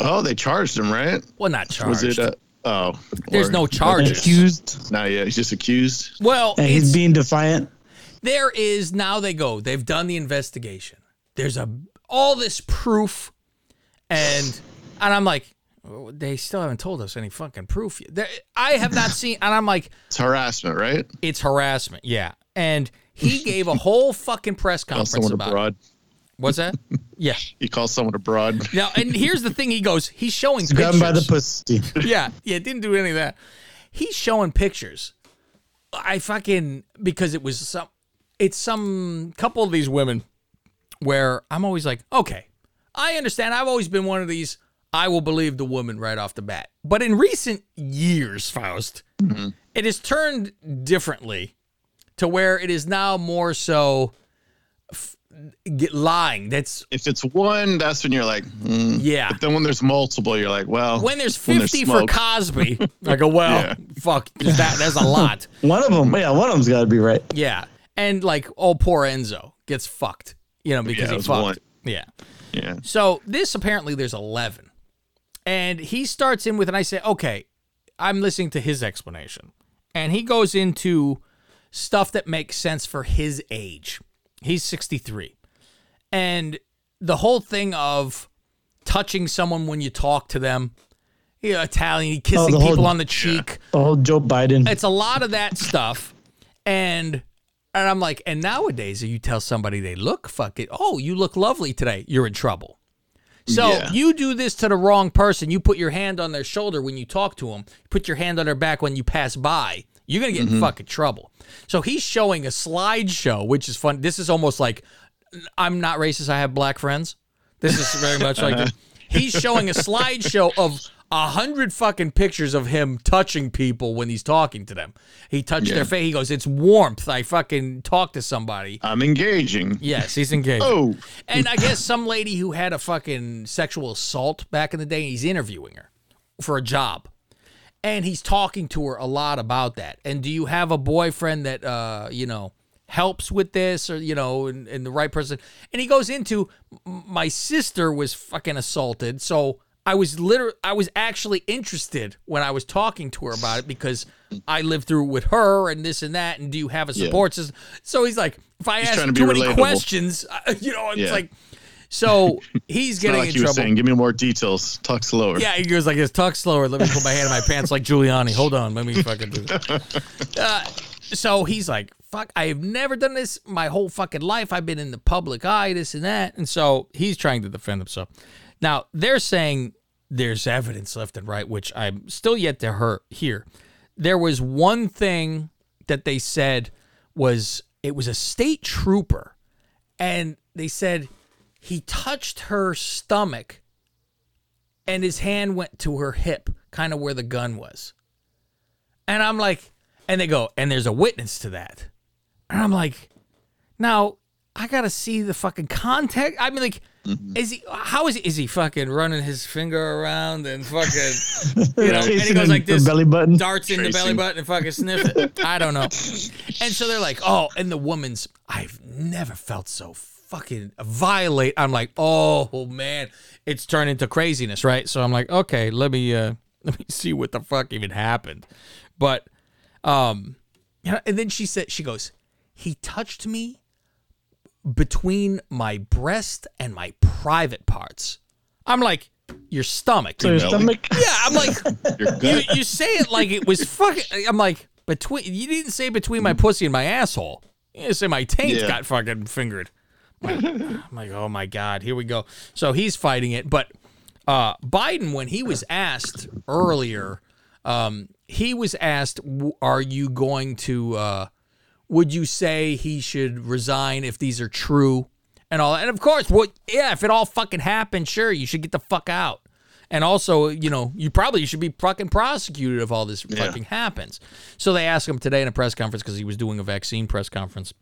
Oh, they charged him, right? Well, not charged. Was it? Uh, oh, There's no charges. Accused. Not yet. He's just accused. Well, And he's being defiant. there is now they go. They've done the investigation. There's a all this proof, and and I'm like, oh, they still haven't told us any fucking proof yet. There, I have not seen, and I'm like, It's harassment, right? it's harassment. Yeah, and he gave a whole fucking press conference someone a about. it. broad. What's that? Yeah. He calls someone a broad. Now, and here's the thing. He goes. He's showing He's grabbed pictures. by the pussy. yeah, yeah, didn't do any of that. He's showing pictures. I fucking because it was some it's some couple of these women where I'm always like, okay, I understand. I've always been one of these I will believe the woman right off the bat. But in recent years, Faust, mm-hmm. it has turned differently to where it is now more so f- get lying. That's If it's one, that's when you're like, hmm. Yeah. But then when there's multiple, you're like, well, when there's 50 for. Cosby. I go, well, Yeah. fuck, that that's a lot. One of them, yeah, one of them's got to be right. Yeah. And like, oh, poor Enzo gets fucked, you know, because Yeah, he was fucked. one. Yeah. Yeah. So this apparently there's 11. And he starts in with, and I say, okay, I'm listening to his explanation. And he goes into stuff that makes sense for his age. He's 63. And the whole thing of touching someone when you talk to them, you know, Italian, kissing Oh, the whole- people on the cheek. The whole Joe Biden. It's a lot of that stuff. And and I'm like, and nowadays if you tell somebody they look fuck it, oh, you look lovely today, you're in trouble. So Yeah. you do this to the wrong person. You put your hand on their shoulder when you talk to them. Put your hand on their back when you pass by. You're gonna get in mm-hmm. fucking trouble. So he's showing a slideshow, which is fun. This is almost like I'm not racist. I have black friends. This is very much like it. he's showing a slideshow of a hundred fucking pictures of him touching people when he's talking to them. He touched Yeah. their face. He goes, "It's warmth." I fucking talk to somebody. I'm engaging. Yes, he's engaged. Oh, And I guess some lady who had a fucking sexual assault back in the day, he's interviewing her for a job. And he's talking to her a lot about that. And do you have a boyfriend that uh, you know, helps with this or you know, and, and the right person? And he goes into my sister was fucking assaulted, so I was literally I was actually interested when I was talking to her about it because I lived through it with her and this and that. And do you have a Yeah. support system? So he's like, if I He's ask too many relatable. questions, you know, it's Yeah. like, so he's getting like in were trouble. saying. Give me more details. Talk slower. Yeah, he goes like this. Talk slower. Let me put my hand in my pants like Giuliani. Hold on. Let me fucking do. Uh, so he's like, fuck, I have never done this my whole fucking life. I've been in the public eye, this and that. And so he's trying to defend himself. Now, they're saying there's evidence left and right, which I'm still yet to hear, hear. There was one thing that they said was it was a state trooper. And they said he touched her stomach and his hand went to her hip, kind of where the gun was. And I'm like, and they go, and there's a witness to that. And I'm like, now I gotta see the fucking context. I mean, like, mm-hmm. is he? How is he? Is he fucking running his finger around and fucking, you know? and he goes like this, belly button. darts in the belly button and fucking sniff it. I don't know. And so they're like, oh, and the woman's, I've never felt so fucking violate. I'm like, oh man, it's turned into craziness, right? So I'm like, okay, let me uh let me see what the fuck even happened. But um you know, and then she said she goes, he touched me between my breast and my private parts. I'm like, your stomach. So your stomach. Yeah, I'm like, you, you say it like it was fucking. I'm like between. You didn't say between my pussy and my asshole. You didn't say my taint Yeah. got fucking fingered. I'm like, oh my god, here we go. So he's fighting it, but uh, Biden, when he was asked earlier, um, he was asked, "Are you going to? Uh, would you say he should resign if these are true?" And all, that. and of course, what? Yeah, if it all fucking happened, sure, you should get the fuck out. And also, you know, you probably should be fucking prosecuted if all this Yeah. fucking happens. So they asked him today in a press conference because he was doing a vaccine press conference,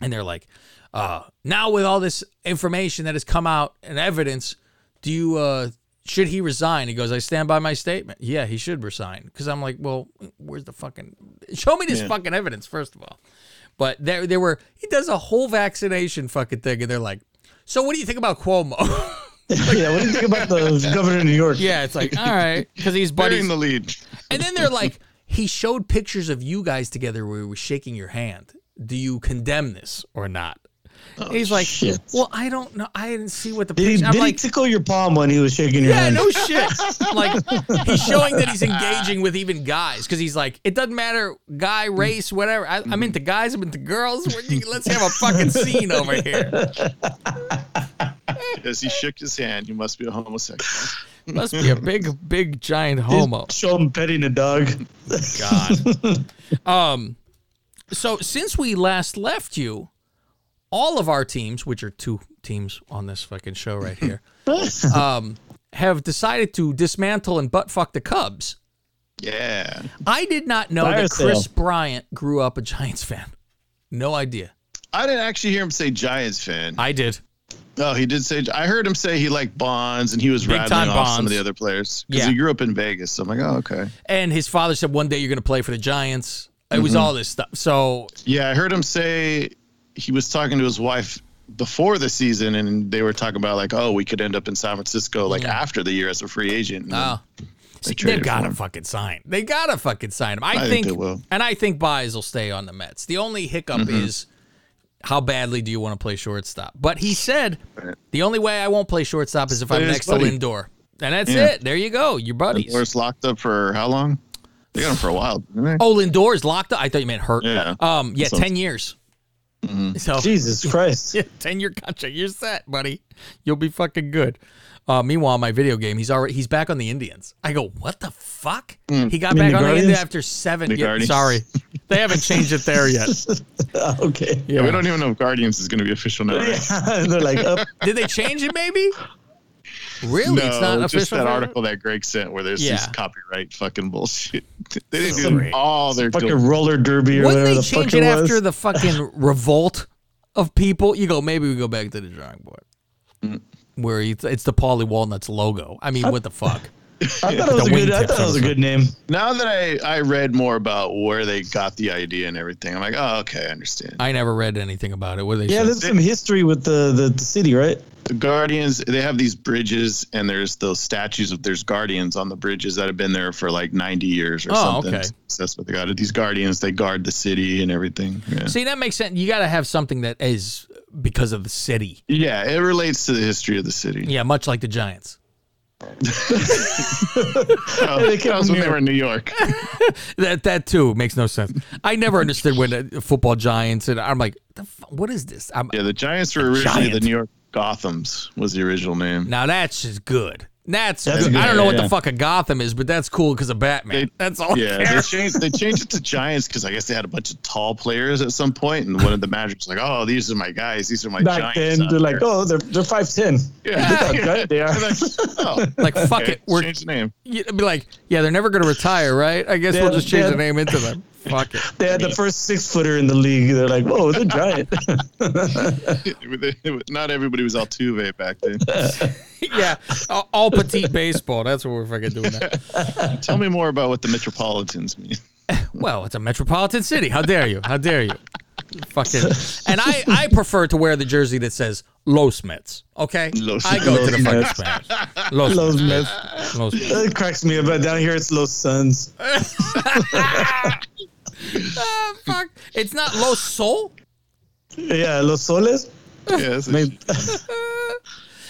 and they're like, uh, "Now with all this information that has come out and evidence, do you uh, should he resign?" He goes, "I stand by my statement. Yeah, he should resign." Because I'm like, "Well, where's the fucking? Show me this Yeah. fucking evidence first of all." But there, there were he does a whole vaccination fucking thing, and they're like, "So what do you think about Cuomo?" yeah, what do you think about the governor of New York? yeah, it's like, all right, because he's buddies. in the lead. And then they're like, he showed pictures of you guys together where he was shaking your hand. Do you condemn this or not? He's like, shit. well, I don't know. I didn't see what the Did he, picture. I'm did he like, tickle your palm when he was shaking your yeah, hand? no shit. like he's showing that he's engaging with even guys because he's like, it doesn't matter, guy, race, whatever. I, I'm into guys. I'm into girls. Let's have a fucking scene over here. As he shook his hand, you must be a homosexual. Must be a big, big, giant homo. Show him petting a dog. God. um, so since we last left you, all of our teams, which are two teams on this fucking show right here, um, have decided to dismantle and butt fuck the Cubs. Yeah. I did not know Fire that Kris. Bryant grew up a Giants fan. No idea. I didn't actually hear him say Giants fan. I did. Oh, he did say. I heard him say he liked Bonds, and he was Big rattling time off some of the other players because Yeah. he grew up in Vegas. So I'm like, oh, okay. And his father said one day you're going to play for the Giants. It was Mhm. all this stuff. So Yeah, I heard him say he was talking to his wife before the season, and they were talking about like, oh, we could end up in San Francisco like after the year as a free agent. Oh. they they've got to fucking sign. They got to fucking sign him. I, I think think, they will. and I think Baez will stay on the Mets. The only hiccup Mhm. is how badly do you want to play shortstop? But he said the only way I won't play shortstop is if I'm next buddy. to Lindor, and that's Yeah. it. There you go. Your buddies. Lindor's locked up for how long? They got him for a while, didn't they? Oh, Lindor is locked up. I thought you meant hurt. Yeah. Um. Yeah. So- ten years. So Jesus Christ. yeah, ten year contract. You're set, buddy. You'll be fucking good. Uh, meanwhile, my video game, he's already he's back on the Indians. I go, what the fuck? Mm. He got back the on the Indians after seven. The Yeah, Guardians. sorry, they haven't changed it there yet. okay. Yeah, we don't even know if Guardians is going to be official now. right? Yeah, they're like, oh, Did they change it? Maybe. Really? no, it's not just official. that article that Greg sent where there's Yeah. this copyright fucking bullshit. they didn't Some- do all their fucking doing. roller derby or Wouldn't whatever they the change fuck it it was. after the fucking revolt of people? You go, maybe we go back to the drawing board. Mm. Where it's, it's the Paulie Walnuts logo. I mean, what the fuck? I thought it was a good. I thought it was a good name. Now that I, I read more about where they got the idea and everything, I'm like, oh, okay, I understand. I never read anything about it. What they Yeah, say? there's some history with the, the, the city, right? The Guardians, they have these bridges, and there's those statues of there's Guardians on the bridges that have been there for like 90 years or Oh, something. okay. So that's what they got. These Guardians, they guard the city and everything. Yeah. See, that makes sense. You got to have something that is because of the city. yeah, it relates to the history of the city. Yeah, much like the Giants. Oh, They that came was when they here. were in New York. That that too makes no sense. I never understood when the football Giants and I'm like, the fu- what is this? I'm, Yeah, the Giants were originally Giant. the New York Gothams was the original name. Now that's just good. That's, That's good. good, I don't know what yeah. the fuck a Gotham is, but that's cool because of Batman. They- that's all. I Yeah, they care. changed they changed it to Giants because I guess they had a bunch of tall players at some point, and one of the managers was like, "Oh, these are my guys. These are my Back Giants." then, they're like, oh, they're they're five ten. yeah, Look how they are. Like, oh, Like fuck okay, it, we're change the name. you'd be like, yeah, they're never gonna retire, right? I guess Yeah, we'll just change the name into them. Fuck it. They had the first six footer in the league. They're like, whoa, they're giant. Not everybody was Altuve back then. yeah, all, all petite baseball. That's what we're fucking doing. Now. Tell me more about what the Metropolitans mean. Well, it's a metropolitan city. How dare you? How dare you? Fucking. And I, I prefer to wear the jersey that says Los Mets. Okay, Los- I go to the Los fucking Mets. Spanish. Los, Los Mets. Mets. Los Mets. It cracks me up. But down here, it's Los Suns. Ah, fuck. It's not Los Sol. Yeah, Los Soles. Yes, Maybe-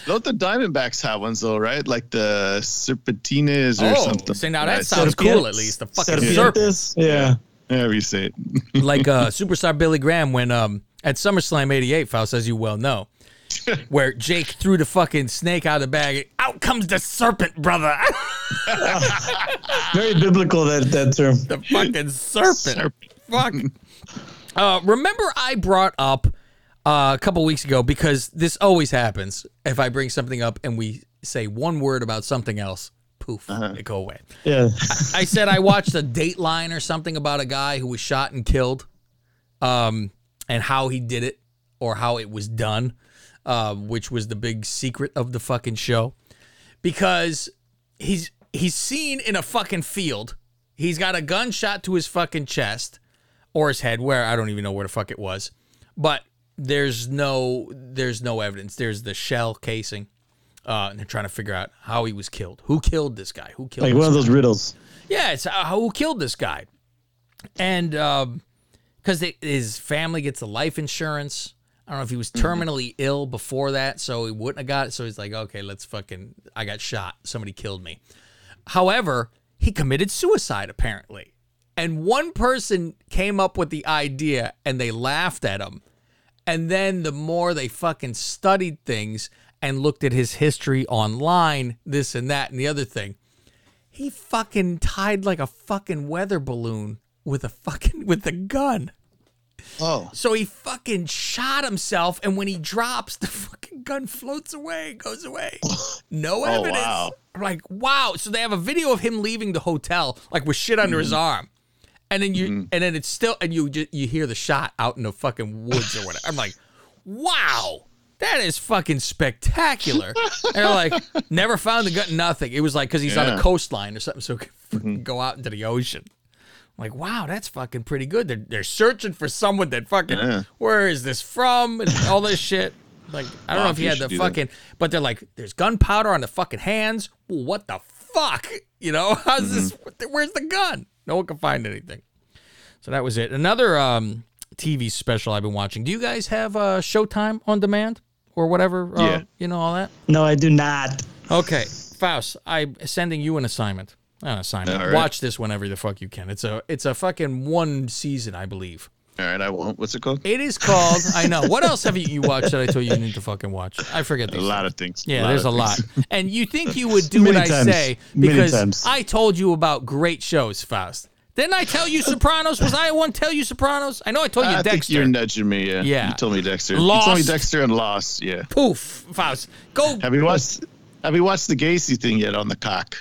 Don't the Diamondbacks have ones though, right? Like the Serpentines or Oh, something. see, now that Right. sounds cool, at least. The fucking serpent. Serpientes? Yeah. However you say it. like uh, superstar Billy Graham when um, at SummerSlam 88, Faust, as you well know, where Jake threw the fucking snake out of the bag. Out comes the serpent, brother. Very biblical that that term. the fucking serpent. Fuck. Uh, remember, I brought up uh, a couple weeks ago because this always happens. If I bring something up and we say one word about something else, poof, it go away. Yeah. I said I watched a Dateline or something about a guy who was shot and killed, um, and how he did it or how it was done, uh, which was the big secret of the fucking show, because he's he's seen in a fucking field. He's got a gunshot to his fucking chest or his head, where I don't even know where the fuck it was, but there's no there's no evidence. There's the shell casing. Uh, and they're trying to figure out how he was killed. Who killed this guy? Who killed Like this one of those riddles. Yeah, it's uh, who killed this guy, and because his family gets the life insurance. I don't know if he was mm-hmm. terminally ill before that, so he wouldn't have got it. So he's like, okay, let's fucking. I got shot. Somebody killed me. However, he committed suicide apparently, and one person came up with the idea, and they laughed at him. And then the more they fucking studied things and looked at his history online, this and that and the other thing, he fucking tied like a fucking weather balloon with a fucking with a gun. Oh. So he fucking shot himself, and when he drops, the fucking gun floats away, goes away. No Oh, evidence. wow. I'm like, wow. So they have a video of him leaving the hotel, like with shit under his mm-hmm. arm. And then you, mm-hmm. and then it's still, and you just you hear the shot out in the fucking woods or whatever. I'm like, wow, that is fucking spectacular. and they're like, never found the gun, nothing. It was like because he's on a coastline or something, so he can fucking mm-hmm. go out into the ocean. I'm like, wow, that's fucking pretty good. They're, they're searching for someone that fucking, Yeah. where is this from? And all this shit. Like, I don't know if he you had the do that. fucking, but they're like, there's gunpowder on the fucking hands. Well, what the fuck? You know, how's this? Mm-hmm. Where's the gun? No one can find anything. So that was it. Another um, TV special I've been watching. Do you guys have uh, Showtime on demand or whatever? Uh, Yeah. You know all that? No, I do not. Okay, Faust, I'm sending you an assignment. Assignment. All right. Watch this whenever the fuck you can. It's a it's a fucking one season, I believe. All right, I won't. What's it called? It is called. I know. What else have you, you watched that I told you you need to fucking watch? I forget A lot things. of things. Yeah, lot there's a lot. And you think you would do what Many I say because. I told you about great shows, Faust. Didn't I tell you Sopranos? Was I one tell you Sopranos? I know I told you I think Dexter. you're nudging me. Yeah. Yeah. You told me Dexter. You told me Dexter and Lost. Yeah. Poof, Faust. Go Have you watched? Have you watched the Gacy thing yet on the cock?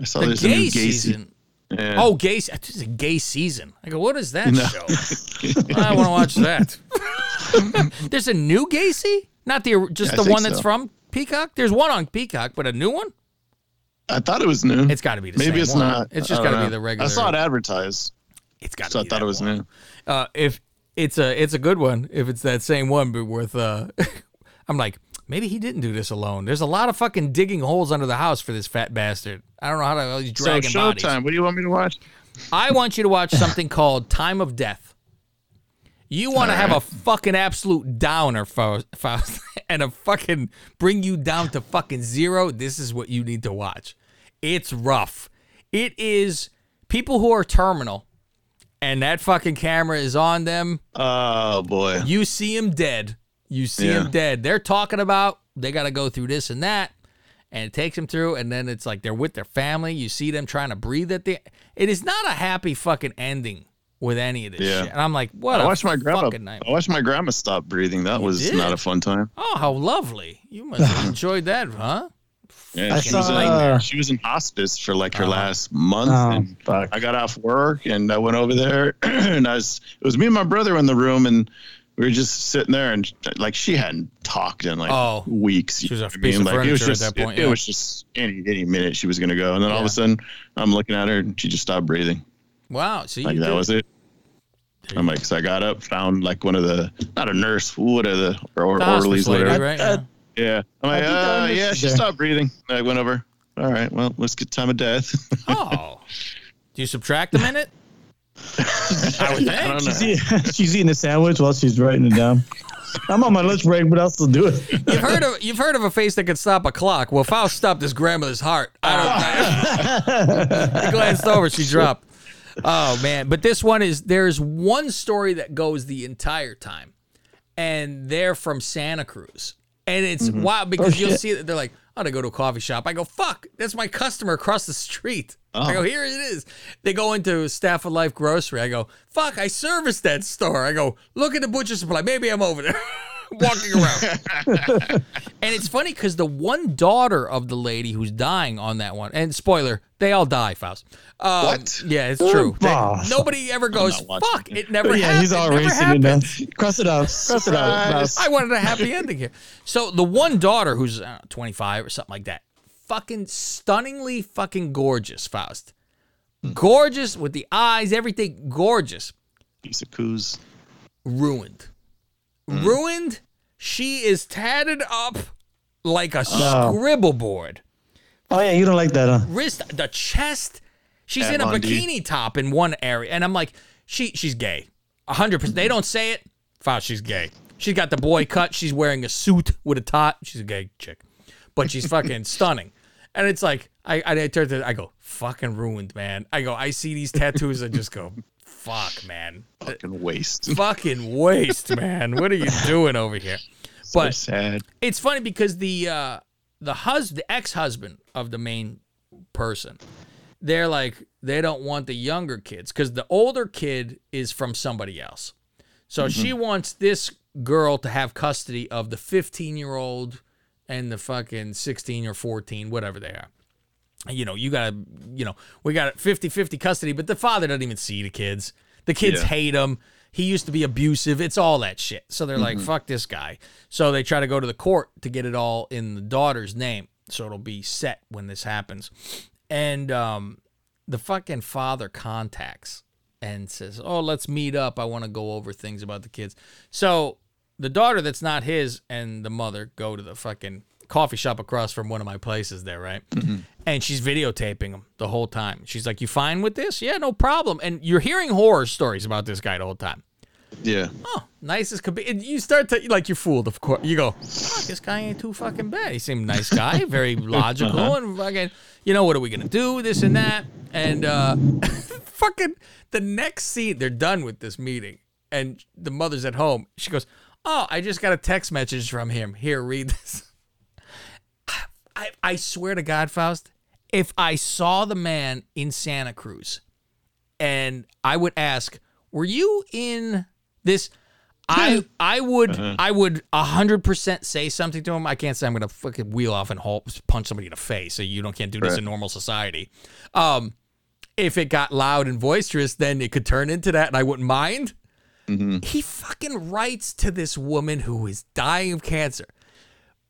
I saw the there's a new gay season. Yeah. Oh, gay. It's a gay season. I go, what is that No. show? I want to watch that. There's a new Gacy, not the just Yeah, the one that's so. from Peacock. There's one on Peacock, but a new one. I thought it was new. It's got to be the Maybe same it's one. not. It's just got to be the regular. I saw it advertised, It's got. so I thought it was new. Uh, if it's a it's a good one, if it's that same one, but with uh, I'm like maybe he didn't do this alone. There's a lot of fucking digging holes under the house for this fat bastard. I don't know how to all these So dragging bodies. Showtime. What do you want me to watch? I want you to watch something called Time of Death. You want to have a fucking absolute downer, Faust, Faust, and a fucking bring you down to fucking zero. This is what you need to watch. It's rough. It is people who are terminal, and that fucking camera is on them. Oh boy. You see them dead. You see Yeah. them dead. They're talking about they got to go through this and that, and it takes them through. And then it's like they're with their family. You see them trying to breathe at the. It is not a happy fucking ending with any of this Yeah. shit. And I'm like, what I a watched my grandma. fucking night. I watched my grandma stop breathing. That was did? not a fun time. Oh, how lovely! You must have enjoyed that, huh? Yeah, I she was saw- in she was in hospice for like her Uh-huh. last month. Oh, and fuck. I got off work and I went over there and I was it was me and my brother in the room and we were just sitting there and like she hadn't talked in like Oh. weeks. She was you a know what I mean? like it was furniture at just that point, it, it was just any any minute she was gonna go and then all of a sudden I'm looking at her and she just stopped breathing. Wow. So you Like that did- was it. I'm like, so I got up, found like one of the not a nurse, what are the or the orderlies, lady, whatever. right? Uh, Yeah. Yeah. I'm like, I think I uh, yeah, she there. stopped breathing. I went over. All right, well, let's get time of death. Oh, do you subtract a minute? I would think. I don't know. She's, eat- she's eating a sandwich while she's writing it down. I'm on my lunch break, but I'll still do it. You've heard of you've heard of a face that can stop a clock. Well, Faust stopped his grandmother's heart. I don't. he glanced over. She dropped. Oh man! But this one is there's one story that goes the entire time, and they're from Santa Cruz, and it's Mm-hmm. wild because Oh, you'll see that they're like, "I'm gonna go to a coffee shop." I go, "Fuck, that's my customer across the street." I Oh. go, "Here it is." They go into Staff of Life Grocery. I go, "Fuck, I service that store." I go, "Look at the butcher supply. Maybe I'm over there." Walking around. And it's funny because the one daughter of the lady who's dying on that one, and spoiler, they all die, Faust. Um, What? Yeah, it's true. They- Faust. nobody ever goes, fuck, it never happens. yeah, happened. he's all it never racing it now. happened. Cross it out. Cross it out. I wanted a happy ending here. So the one daughter who's uh, 25 or something like that, fucking stunningly fucking gorgeous, Faust. Gorgeous with the eyes, everything gorgeous. Piece of coos. Ruined. Mm. Ruined. She is tatted up like a No. scribble board. Oh yeah, you don't like that, huh? wrist, the chest. She's in a bikini top in one area, and I'm like, she she's gay, hundred percent. They don't say it. Found she's gay. She's got the boy cut. She's wearing a suit with a top. She's a gay chick, but she's fucking stunning. And it's like I I turn to I go fucking ruined, man. I go I see these tattoos and just go fuck, man. Fucking waste. Fucking waste, man. What are you doing over here? so But sad. it's funny because the uh the hus the ex-husband of the main person they're like they don't want the younger kids because the older kid is from somebody else so she wants this girl to have custody of the 15 year old and the fucking 16 or 14 whatever they are. You know you gotta you know we got 50-50 custody but the father doesn't even see the kids. The kids Yeah. hate him. He used to be abusive. It's all that shit. So they're like fuck this guy. So they try to go to the court to get it all in the daughter's name so it'll be set when this happens. And um the fucking father contacts and says oh let's meet up. I want to go over things about the kids. So the daughter that's not his and the mother go to the fucking coffee shop across from one of my places there, right? And she's videotaping him the whole time. She's like, "You fine with this? Yeah, no problem." And you're hearing horror stories about this guy the whole time. Yeah. Oh, nice as could be. And you start to like you're fooled, of course. You go, "Fuck, this guy ain't too fucking bad. He seemed nice guy, very logical, and fucking, you know, what are we gonna do? This and that, and uh, fucking the next scene, they're done with this meeting, and the mother's at home. She goes, "Oh, I just got a text message from him. Here, read this." I, I swear to God, Faust, if I saw the man in Santa Cruz and I would ask, were you in this? I I would Uh-huh. I would hundred percent say something to him. I can't say I'm gonna fucking wheel off and halt, punch somebody in the face. So you don't can't do this Right. in normal society. Um, if it got loud and boisterous, then it could turn into that, and I wouldn't mind. Mm-hmm. He fucking writes to this woman who is dying of cancer.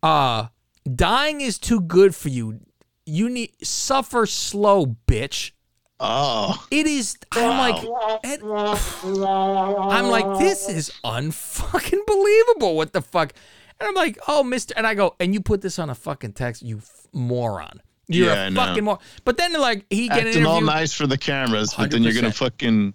Uh, dying is too good for you. You need suffer slow, bitch. Oh. It is. I'm like, it- I'm like, this is unfucking believable. What the fuck? And I'm like, oh, Mister. And I go, and you put this on a fucking text, you f- moron. You're Yeah, a fucking moron. But then like he get an Acting all nice for the cameras, but then you're gonna fucking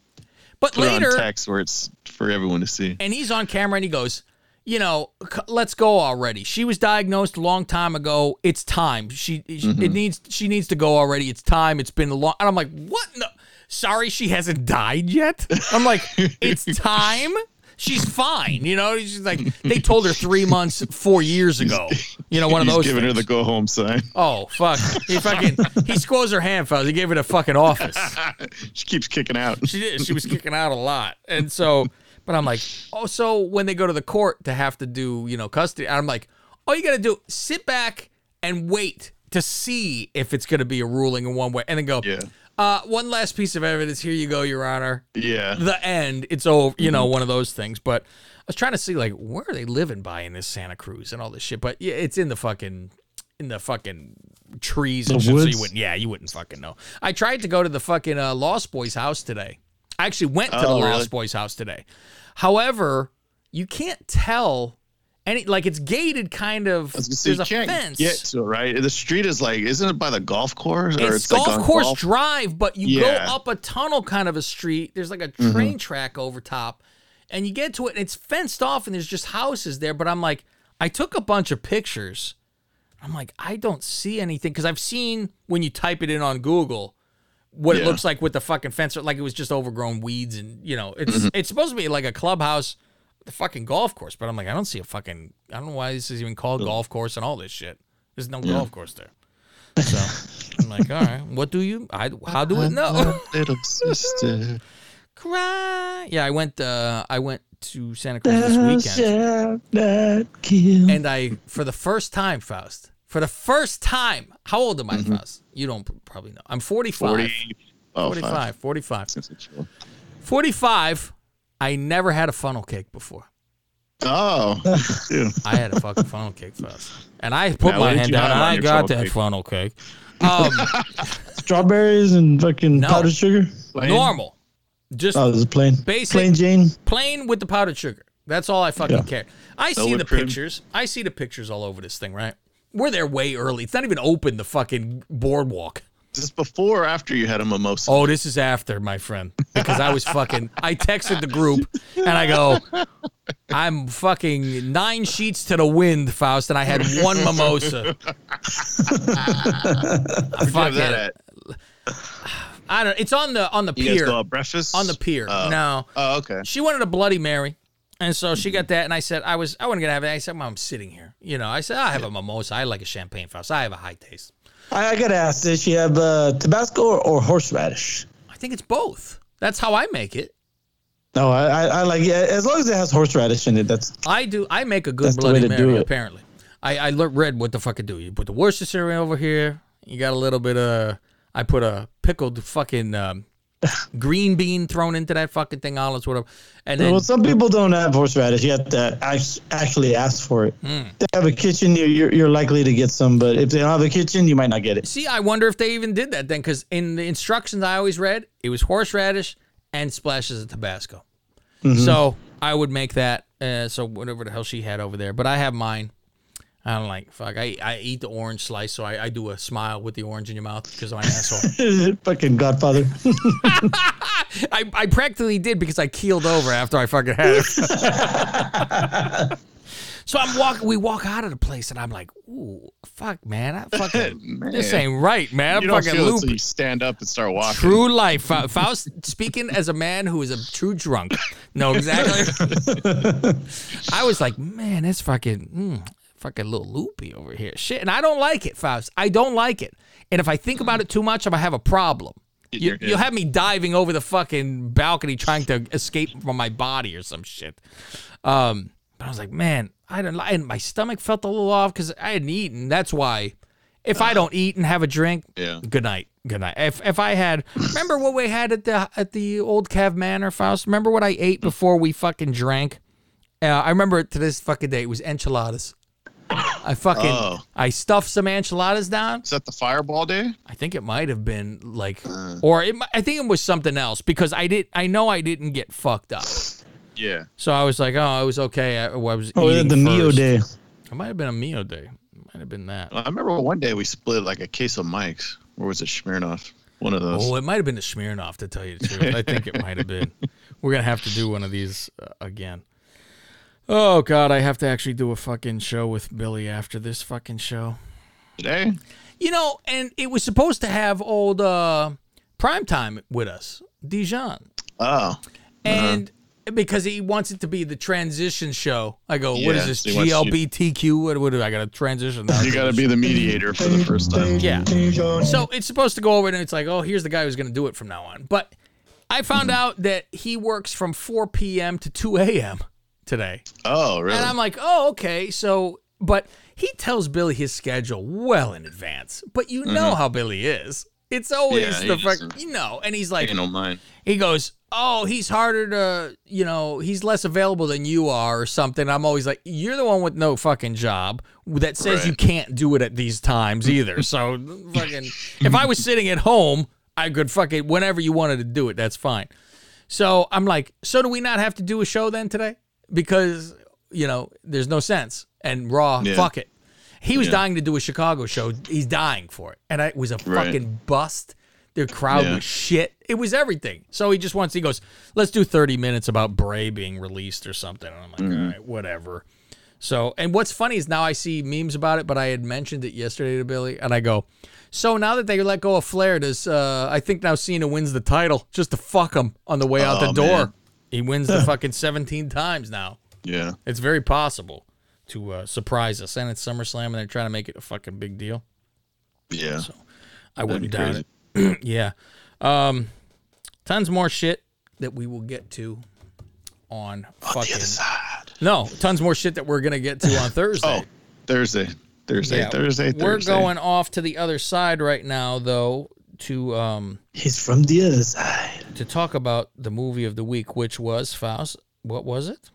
But put it later, on text where it's for everyone to see. and he's on camera and he goes, you know, c- let's go already. She was diagnosed a long time ago. It's time. She it mm-hmm. needs she needs to go already. It's time. It's been a long. And I'm like, what? No, sorry, she hasn't died yet. I'm like, it's time. She's fine. You know, she's like they told her three months, four years ago. You know, one of He's those. giving her the go home sign. Oh fuck! He fucking he squoze her hand, fellas. He gave her the fucking office. she keeps kicking out. She did. She was kicking out a lot, and so. But I'm like, oh, so when they go to the court to have to do, you know, custody, I'm like, all you got to do, sit back and wait to see if it's going to be a ruling in one way, and then go. Yeah. Uh, one last piece of evidence. Here you go, Your Honor. Yeah. The end. It's over. You Mm-hmm. know, one of those things. But I was trying to see like where are they living by in this Santa Cruz and all this shit. But yeah, it's in the fucking in the fucking trees and The shit. So you woods? wouldn't. Yeah, you wouldn't fucking know. I tried to go to the fucking uh, Lost Boys house today. I actually went to the Oh, Lost really? Boys house today. However, you can't tell any like it's gated kind of. I was gonna say, There's a fence. get to it, right? The street is like, isn't it by the golf course? Or it's, like golf on course golf- drive, but you Yeah. Mm-hmm. go up a tunnel kind of a street. There's like a train track over top, and you get to it, and it's fenced off, and there's just houses there. But I'm like, I took a bunch of pictures. I'm like, I don't see anything because I've seen when you type it in on Google what it looks like with the fucking fence, like it was just overgrown weeds, and you know, it's Mhm. it's supposed to be like a clubhouse, the fucking golf course. But I'm like, I don't see a fucking, I don't know why this is even called golf course and all this shit. There's no Yeah. golf course there. So I'm like, all right, what do you? I how do I know? Little sister. Cry. Yeah, I went. uh I went to Santa Cruz this weekend, shall not kill. and I for the first time, Faust. For the first time, how old am I, Mm-hmm. Faust? You don't probably know. I'm 45. 40, oh, 45, five. 45. 45. I never had a funnel cake before. Oh, dude. I had a fucking funnel cake first. And I put Now, my hand down and I got that cake? funnel cake. Um, Strawberries and fucking No. powdered sugar. normal. Just Oh, is plain? Basic- Plain Jane. plain with the powdered sugar. That's all I fucking Yeah. care. I No see the cream? pictures. I see the pictures all over this thing, right? We're there way early. It's not even open, the fucking boardwalk. Is this before or after you had a mimosa? Oh, this is after, my friend. Because I was fucking I texted the group and I go, I'm fucking nine sheets to the wind, Faust, and I had one mimosa. I Where'd you have that fucking- at? I don't it's on the on the You guys pier. go out breakfast? On the pier. Oh. No. Oh, okay. She wanted a Bloody Mary. And so she got that, and I said, I was, I wasn't gonna have it. I said, Mom, I'm sitting here. You know, I said, I have a mimosa. I like a champagne Faust. I have a high taste. I, I gotta ask, does she have uh, Tabasco or, or horseradish? I think it's both. That's how I make it. No, I, I, I like yeah, as long as it has horseradish in it. That's I do. I make a good That's the way Bloody Mary. Apparently, I I read what the fuck it do. You put the Worcestershire over here. You got a little bit of. I put a pickled fucking um, green bean thrown into that fucking thing, olives, whatever. And then well, some people don't have horseradish. You have to actually ask for it. Hmm. If they have a kitchen, you're, you're, likely to get some, but if they don't have a kitchen, you might not get it. see, I wonder if they even did that then, because in the instructions I always read, it was horseradish and splashes of Tabasco. Mhm. So I would make that. Uh, so whatever the hell she had over there, but I have mine. I don't like fuck. I, I eat the orange slice, so I, I do a smile with the orange in your mouth because I'm an asshole. Fucking Godfather. I, I practically did because I keeled over after I fucking had it. so I'm walking. We walk out of the place, and I'm like, "Ooh, fuck, man! I fucking this ain't right, man! I'm you don't fucking feel it you stand up and start walking. True life. Fa- Faust speaking as a man who is a true drunk. No, exactly. I was like, man, it's fucking, mm, fucking little loopy over here. Shit. And I don't like it, Faust. I don't like it. And if I think about it too much, I'm going to have a problem. You, you'll have me diving over the fucking balcony trying to escape from my body or some shit. Um, but I was like, man, I don't like, and my stomach felt a little off because I hadn't eaten. That's why. If I don't eat and have a drink, Yeah. good night, good night. If if I had, remember what we had at the at the old Cav Manor, Faust. Remember what I ate before we fucking drank? Uh, I remember to this fucking day. It was enchiladas. I fucking Oh. I stuffed some enchiladas down. Is that the fireball day? I think it might have been like, Uh. or it, I think it was something else because I did. I know I didn't get fucked up, Yeah. so I was like, oh, it was okay. I, I was Oh, eating the Mio day. It might have been a Mio day. Might have been that. I remember one day we split like a case of Mike's. Or was it Smirnoff? One of those. Oh, it might have been the Smirnoff, to tell you the truth. I think it might have been. We're gonna have to do one of these uh, again. Oh God, I have to actually do a fucking show with Billy after this fucking show. Today? You know, and it was supposed to have old uh, primetime with us, Dijon, Oh. and because he wants it to be the transition show. I go, what is Yeah, this he you- GLBTQ? What, what do I got to transition? now You got to be the mediator for the first time. Yeah. So it's supposed to go over and it's like, oh, here's the guy who's going to do it from now on. But I found out that he works from 4 p.m. to 2 a.m. today. Oh, really? And I'm like, oh, okay. So, but he tells Billy his schedule well in advance. But you know Mhm. how Billy is. It's always Yeah, the fuck, you know. And he's like, Ain't no mind. he goes, oh, he's harder to, you know, he's less available than you are or something. I'm always like, you're the one with no fucking job that says Right. you can't do it at these times either. So fucking, if I was sitting at home, I could fucking whenever you wanted to do it. That's fine. So I'm like, so do we not have to do a show then today? Because you know, there's no sense. And Raw, Yeah. fuck it. He was Yeah. dying to do a Chicago show. He's dying for it, and I, it was a Right. fucking bust. The crowd Yeah. was shit. It was everything. So he just wants. He goes, "Let's do 30 minutes about Bray being released or something." And I'm like, Mm-hmm. "All right, whatever." So, and what's funny is now I see memes about it, but I had mentioned it yesterday to Billy, and I go, "So now that they let go of Flair, does uh, I think now Cena wins the title just to fuck him on the way out Oh, the door? man. He wins the fucking 17 times now. Yeah. It's very possible to uh, surprise us, and it's SummerSlam, and they're trying to make it a fucking big deal. Yeah. So I wouldn't doubt it. yeah. Um, tons more shit that we will get to on fucking. No, tons more shit that we're gonna get to on Thursday. Oh, Thursday. Thursday. Yeah, Thursday. We're going off to the other side right now, though, to um He's from the other side. to talk about the movie of the week, which was Faust. What was it?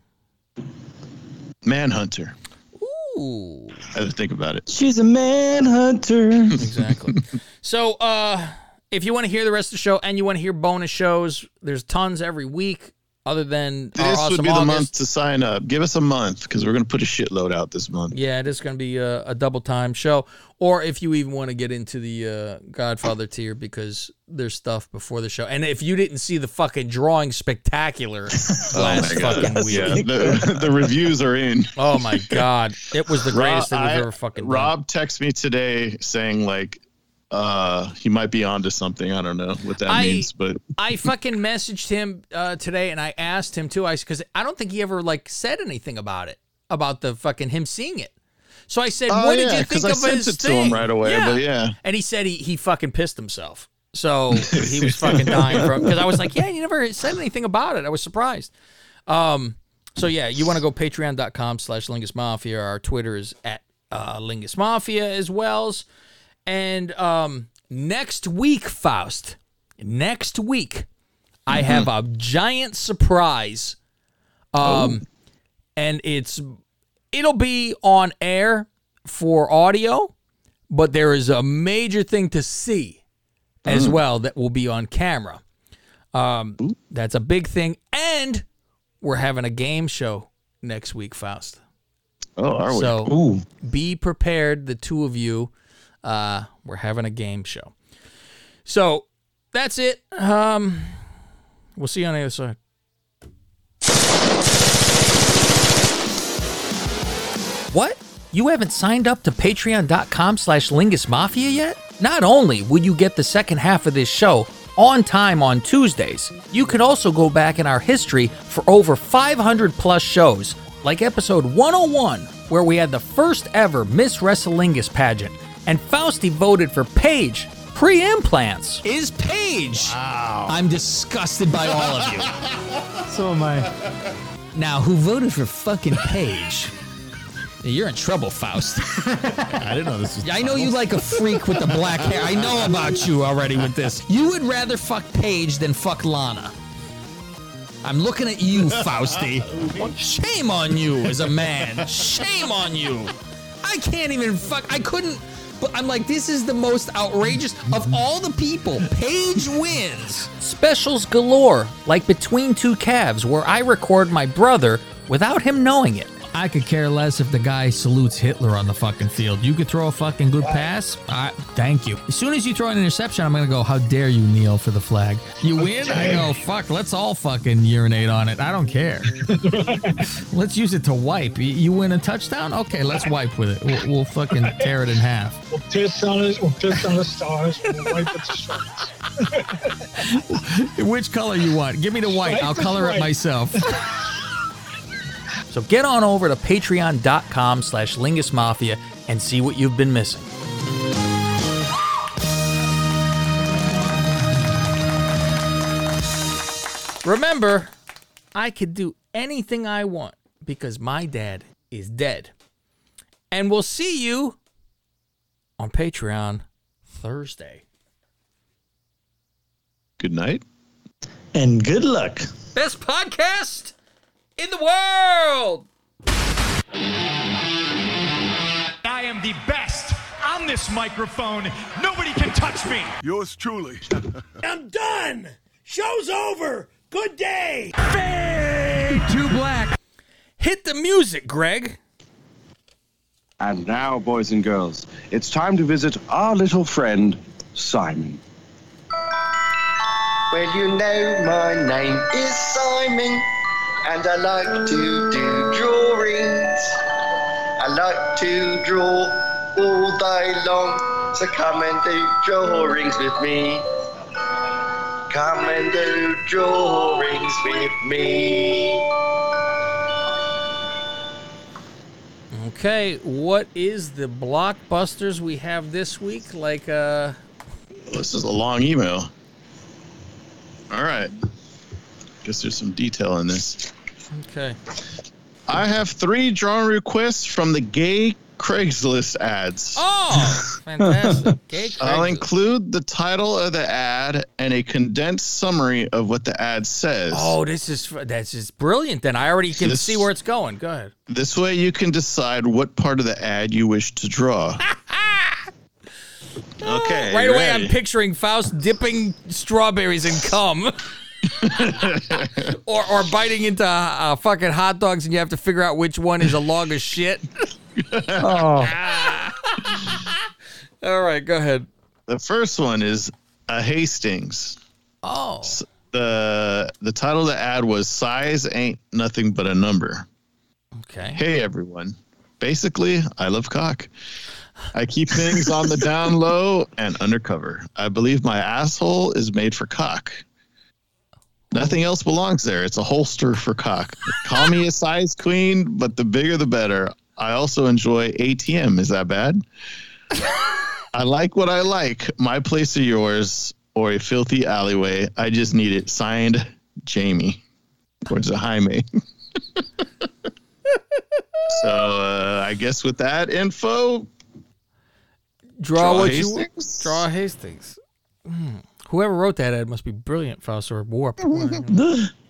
Manhunter. Ooh. I had to think about it. She's a manhunter. Exactly. so, uh, if you want to hear the rest of the show and you want to hear bonus shows, there's tons every week. Other than our This awesome would be the month to sign up. Give us a month because we're going to put a shitload out this month. Yeah, it is going to be a, a double time show. Or if you even want to get into the uh, Godfather tier because there's stuff before the show. And if you didn't see the fucking drawing spectacular last Oh fucking week. Yeah, the, the reviews are in. Oh my God. It was the greatest thing we've I- ever fucking done. Rob texted me today saying like uh he might be onto something. I don't know what that I- means, but I fucking messaged him uh, today and I asked him too. I because I don't think he ever like said anything about it about the fucking him seeing it. So I said, Oh, "What did yeah, you 'cause think I of sent his it to him thing?" right away, but yeah. and he said he he fucking pissed himself. So he was fucking dying from because I was like, "Yeah, you never said anything about it." I was surprised. Um, so yeah, you want to go patreon.com slash Lingus Mafia. Our Twitter is at uh, Lingus Mafia as well. And um, next week, Faust, next week, I have a giant surprise. Um, and it's it'll be on air for audio, but there is a major thing to see as Mm. well that will be on camera. Um, that's a big thing, and we're having a game show next week, Faust. oh, are we? So Ooh. be prepared, the two of you. Uh, we're having a game show. So that's it. Um, we'll see you on the other side. What? You haven't signed up to patreon.com slash Lingus Mafia yet? Not only will you get the second half of this show on time on Tuesdays, you could also go back in our history for over 500 plus shows, like episode 101, where we had the first ever Miss Wrestlingus pageant, and Fausti voted for Paige pre-implants. Is Paige? Wow. I'm disgusted by all of you. So am I. Now, who voted for fucking Paige? You're in trouble, Faust. I didn't know this was. I know you like a freak with the black hair. I know about you already with this. You would rather fuck Paige than fuck Lana. I'm looking at you, Fausty. Shame on you as a man. Shame on you. I can't even fuck. I couldn't. But I'm like, this is the most outrageous of all the people. Paige wins. Specials galore, like Between Two Calves, where I record my brother without him knowing it. I could care less if the guy salutes Hitler on the fucking field. You could throw a fucking good pass. I, thank you. As soon as you throw an interception, I'm gonna go. How dare you kneel for the flag? You win. I go. Fuck. Let's all fucking urinate on it. I don't care. let's use it to wipe. You- win a touchdown. Okay, let's wipe with it. We'll, we'll fucking tear it in half. We'll piss on it. We'll piss on the stars. We'll wipe it to shreds. Which color you want? Give me the white. I'll color it myself. So get on over to patreon.com slash Lingus Mafia and see what you've been missing. Remember, I could do anything I want because my dad is dead. And we'll see you on Patreon Thursday. Good night. And good luck. Best podcast in the world. I am the best on this microphone. Nobody can touch me. Yours truly. I'm done. Show's over. Good day. Too black. Hit the music, Greg. And now, boys and girls, it's time to visit our little friend, Simon. Well, you know my name is Simon, and I like to do drawings. I like to draw all day long, so come and do drawings with me. Come and do drawings with me. Okay, what is the blockbusters we have this week? Like, uh, This is a long email. All right. Guess there's some detail in this. okay. I have three drawing requests from the gay Craigslist ads. Oh, fantastic. Gay I'll include the title of the ad and a condensed summary of what the ad says. Oh, this is that's just brilliant. Then I already can This- see where it's going. Go ahead. This way you can decide what part of the ad you wish to draw. okay. right away, ready? I'm picturing Faust dipping strawberries in cum. or, or biting into uh, fucking hot dogs, and you have to figure out which one is a log of shit. Oh. All right, go ahead. The first one is a Hastings. Oh. The the title of the ad was "Size Ain't Nothing But a Number." Okay. Hey everyone. Basically, I love cock. I keep things on the down low and undercover. I believe my asshole is made for cock. Nothing else belongs there. It's a holster for cock. Call me a size queen, but the bigger the better. I also enjoy ATM. Is that bad? I like what I like. My place or yours, or a filthy alleyway. I just need it. Signed, Jamie. Or is it Jaime? so uh, I guess with that info, Draw, Draw what you Hastings? draw Hastings. Hmm. Whoever wrote that ad must be brilliant, Faust or warped.